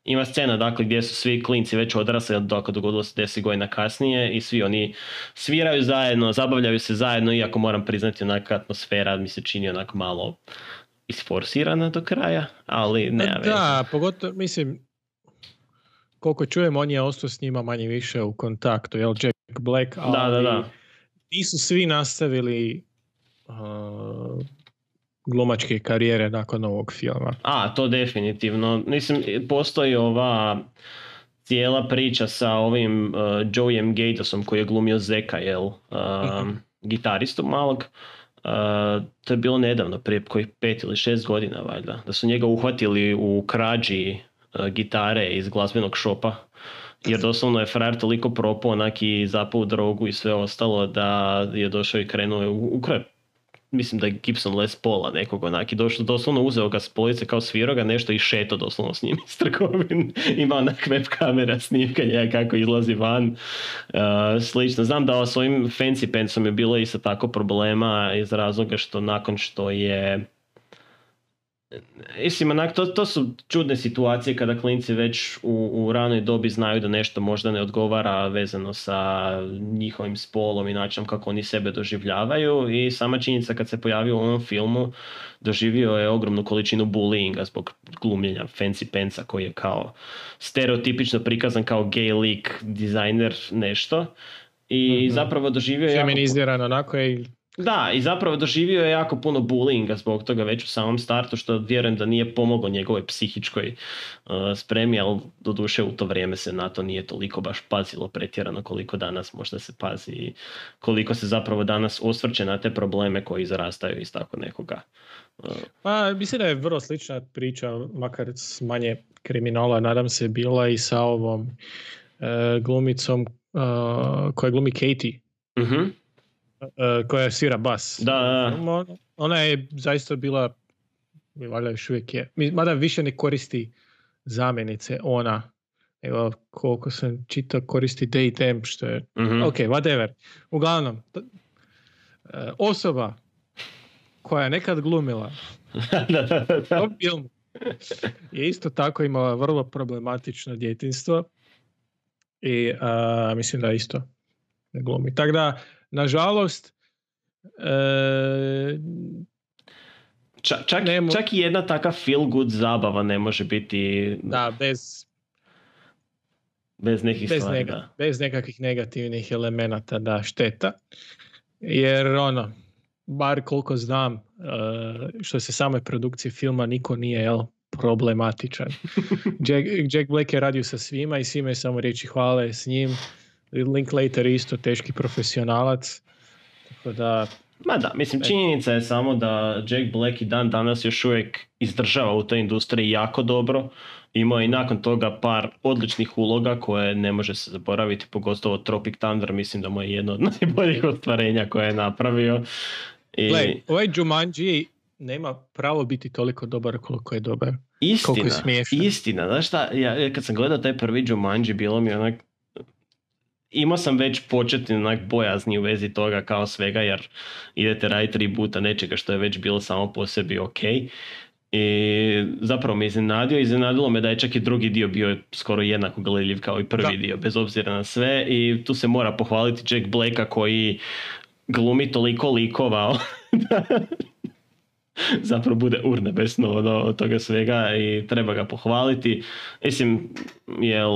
ima scena dakle gdje su svi klinci već odrasli, dakle dogodilo se 10 godina kasnije i svi oni sviraju zajedno, zabavljaju se zajedno, iako moram priznati onaka atmosfera mi se čini onako malo isforsirana do kraja, ali ne Pa Da, pogotovo, mislim, koliko čujem, on je ostao s njima manje više u kontaktu, jel, Jack Black, ali Da, da, da. nisu svi nastavili uh, glumačke karijere nakon ovog filma. A, to definitivno. Mislim, postoji ova cijela priča sa ovim uh, Joeyem Gatosom koji je glumio Zeka, jel? Um, Gitaristu malog. To je bilo nedavno, prije kojih pet ili šest godina valjda, da su njega uhvatili u krađi uh, gitare iz glazbenog šopa. Jer doslovno je frajer toliko propao, onak i zapao u drogu i sve ostalo da je došao i krenuo u, u mislim da je Gibson Les Paula nekog onak i došlo, doslovno uzeo ga s police kao svirao ga nešto i šeto doslovno s njim iz trgovine. Ima onak web kamera snimkanja kako izlazi van. Uh, slično. Znam da s ovim Fancy Pantsom je bilo isto tako problema iz razloga što nakon što je Mislim, onak, to, to su čudne situacije kada klinci već u, u ranoj dobi znaju da nešto možda ne odgovara vezano sa njihovim spolom i načinom kako oni sebe doživljavaju i sama činjenica kad se pojavio u ovom filmu doživio je ogromnu količinu bullyinga zbog glumljenja Fancy Pensa koji je kao stereotipično prikazan kao gay lik, dizajner, nešto. I Mhm. zapravo doživio je jako Feminiziran onako i da, i zapravo doživio je jako puno bullyinga zbog toga već u samom startu, što vjerujem da nije pomoglo njegovoj psihičkoj uh, spremi, ali doduše u to vrijeme se na to nije toliko baš pazilo pretjerano koliko danas možda se pazi i koliko se zapravo danas osvrće na te probleme koji zarastaju iz tako nekoga. Uh, Pa, mislim da je vrlo slična priča, makar s manje kriminala, nadam se, bila i sa ovom e, glumicom e, koja glumi Katie, mhm, e, koja svira bas. Da, da, da. Ona- je zaista bila, valjda još uvijek je, mada više ne koristi zamjenice ona, evo koliko sam čitao koristi they them, što je, mhm. ok, whatever. Uglavnom, t- e, osoba koja je nekad glumila da, da, da, da. tom filmu je isto tako imala vrlo problematično djetinstvo i a, mislim da isto ne glumi. Tako da, nažalost, e, Ča- čak, mo- čak i jedna taka feel good zabava ne može biti da, bez, bez nekih bez, stvari. nega- da. bez nekakvih negativnih elemenata, da, šteta. Jer ono, bar koliko znam, e, što se same produkcije filma, niko nije jel, problematičan. Jack, Jack Black je radio sa svima i svima je samo riječi hvale s njim. Linklater je isto teški profesionalac. Tako da, Ma da, mislim činjenica je samo da Jack Black i dan danas još uvijek izdržava u toj industriji jako dobro. Imao je i nakon toga par odličnih uloga koje ne može se zaboraviti, pogotovo Tropic Thunder, mislim da mu je jedno od najboljih ostvarenja koje je napravio. I gle, ovaj Jumanji nema pravo biti toliko dobar koliko je dobar. koliko je istina, istina, znaš šta, ja, kad sam gledao taj prvi Jumanji, bilo mi onak, imao sam već početni onak bojazni u vezi toga kao svega jer idete raditi reboota nečega što je već bilo samo po sebi ok. I zapravo me iznenadio, iznenadilo me da je čak i drugi dio bio skoro jednako gledljiv kao i prvi Da. dio, bez obzira na sve i tu se mora pohvaliti Jack Blacka koji glumi toliko likova da zapravo bude urnebesno od, od toga svega i treba ga pohvaliti. Mislim, jel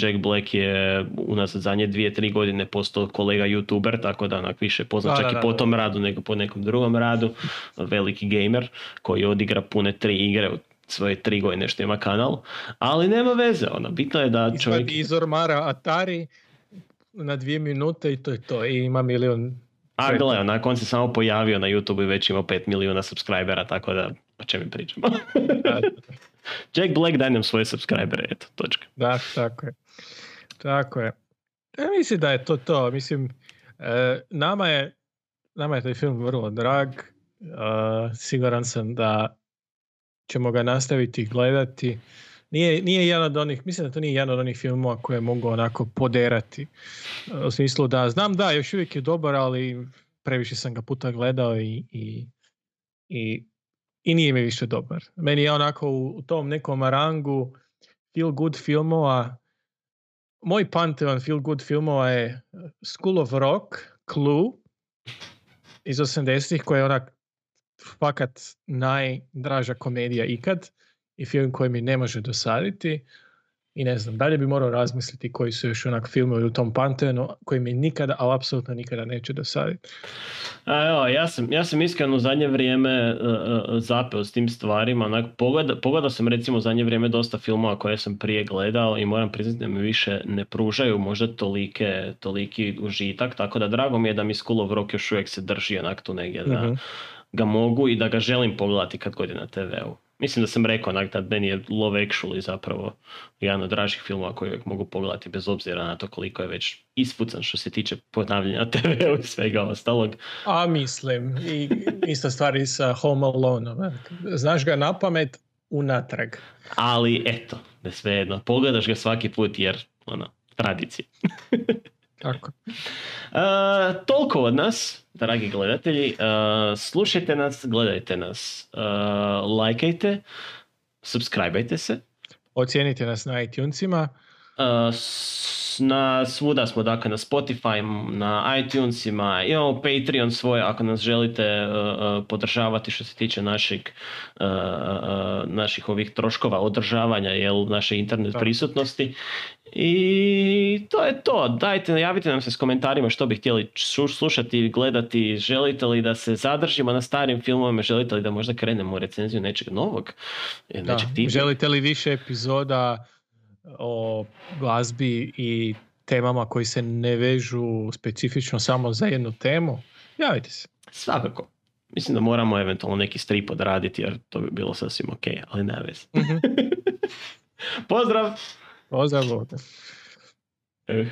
Jack Black je unazad zadnje dvije, tri godine postao kolega youtuber, tako da onak više poznat čak da, i po tom radu nego po nekom drugom radu. Veliki gamer koji odigra pune tri igre u svoje tri godine što ima kanal, ali nema veze, ono, bitno je da čovjek... Izvadi iz ormara Atari na dvije minute i to je to. I ima milion A gle, onak, on se samo pojavio na YouTube i već ima 5 milijuna subscribera, tako da o čem mi pričamo. Jack Black daj nam svoje subscribere, eto, točka. Da, tako je. Tako je. Ja mislim da je to to. Mislim, e, nama je nama je taj film vrlo drag. E, siguran sam da ćemo ga nastaviti gledati. Nije, nije jedan od onih, mislim da to nije jedan od onih filmova koje mogu onako poderati. E, U smislu da, znam da, još uvijek je dobar, ali previše sam ga puta gledao i, i, i, i nije mi više dobar. Meni je onako u, u tom nekom rangu feel good filmova, moj panteon feel good filmova je School of Rock, Clue iz 80-ih koja je onak fakat najdraža komedija ikad i film koji mi ne može dosaditi i ne znam, dalje bi morao razmisliti koji su još onak filmovi u tom panteonu koji mi nikada, ali apsolutno nikada neće dosaditi. A evo, ja sam, ja sam iskreno u zadnje vrijeme uh, zapeo s tim stvarima, onak, pogleda, pogledao sam recimo u zadnje vrijeme dosta filmova koje sam prije gledao i moram priznati da mi više ne pružaju možda tolike, toliki užitak, tako da drago mi je da mi School of Rock još uvijek se drži onak tu negdje, da Mhm. ga mogu i da ga želim pogledati kad god je na TV-u. Mislim da sam rekao onak da meni je Love Actually zapravo jedan od dražih filmova koji uvijek mogu pogledati bez obzira na to koliko je već ispucan što se tiče ponavljanja TV-u i svega ostalog. A mislim, i ista stvar i sa Home Alone. Znaš ga na pamet unatrag. Ali eto, ne svejedno, pogledaš ga svaki put jer, ono, tradicija. Tako. E, toliko od nas, dragi gledatelji. E, slušajte nas, gledajte nas. E, lajkajte, subscribeajte se. Ocijenite nas na iTunesima. S- na svuda smo, dakle na Spotify, na iTunesima, imamo Patreon svoje ako nas želite uh, uh, podržavati što se tiče našeg, uh, uh, naših ovih troškova održavanja jel, naše internet Da. prisutnosti. I to je to. Dajte, javite nam se s komentarima što bi htjeli slušati, gledati. Želite li da se zadržimo na starim filmovima? Želite li da možda krenemo u recenziju nečeg novog? Da. Nečeg tipa? Želite li više epizoda o glazbi i temama koji se ne vežu specifično samo za jednu temu? Javite se. Svakako. Mislim da moramo eventualno neki strip odraditi jer to bi bilo sasvim ok, ali ne veze. Mhm. Pozdrav! Pozdrav. Eh.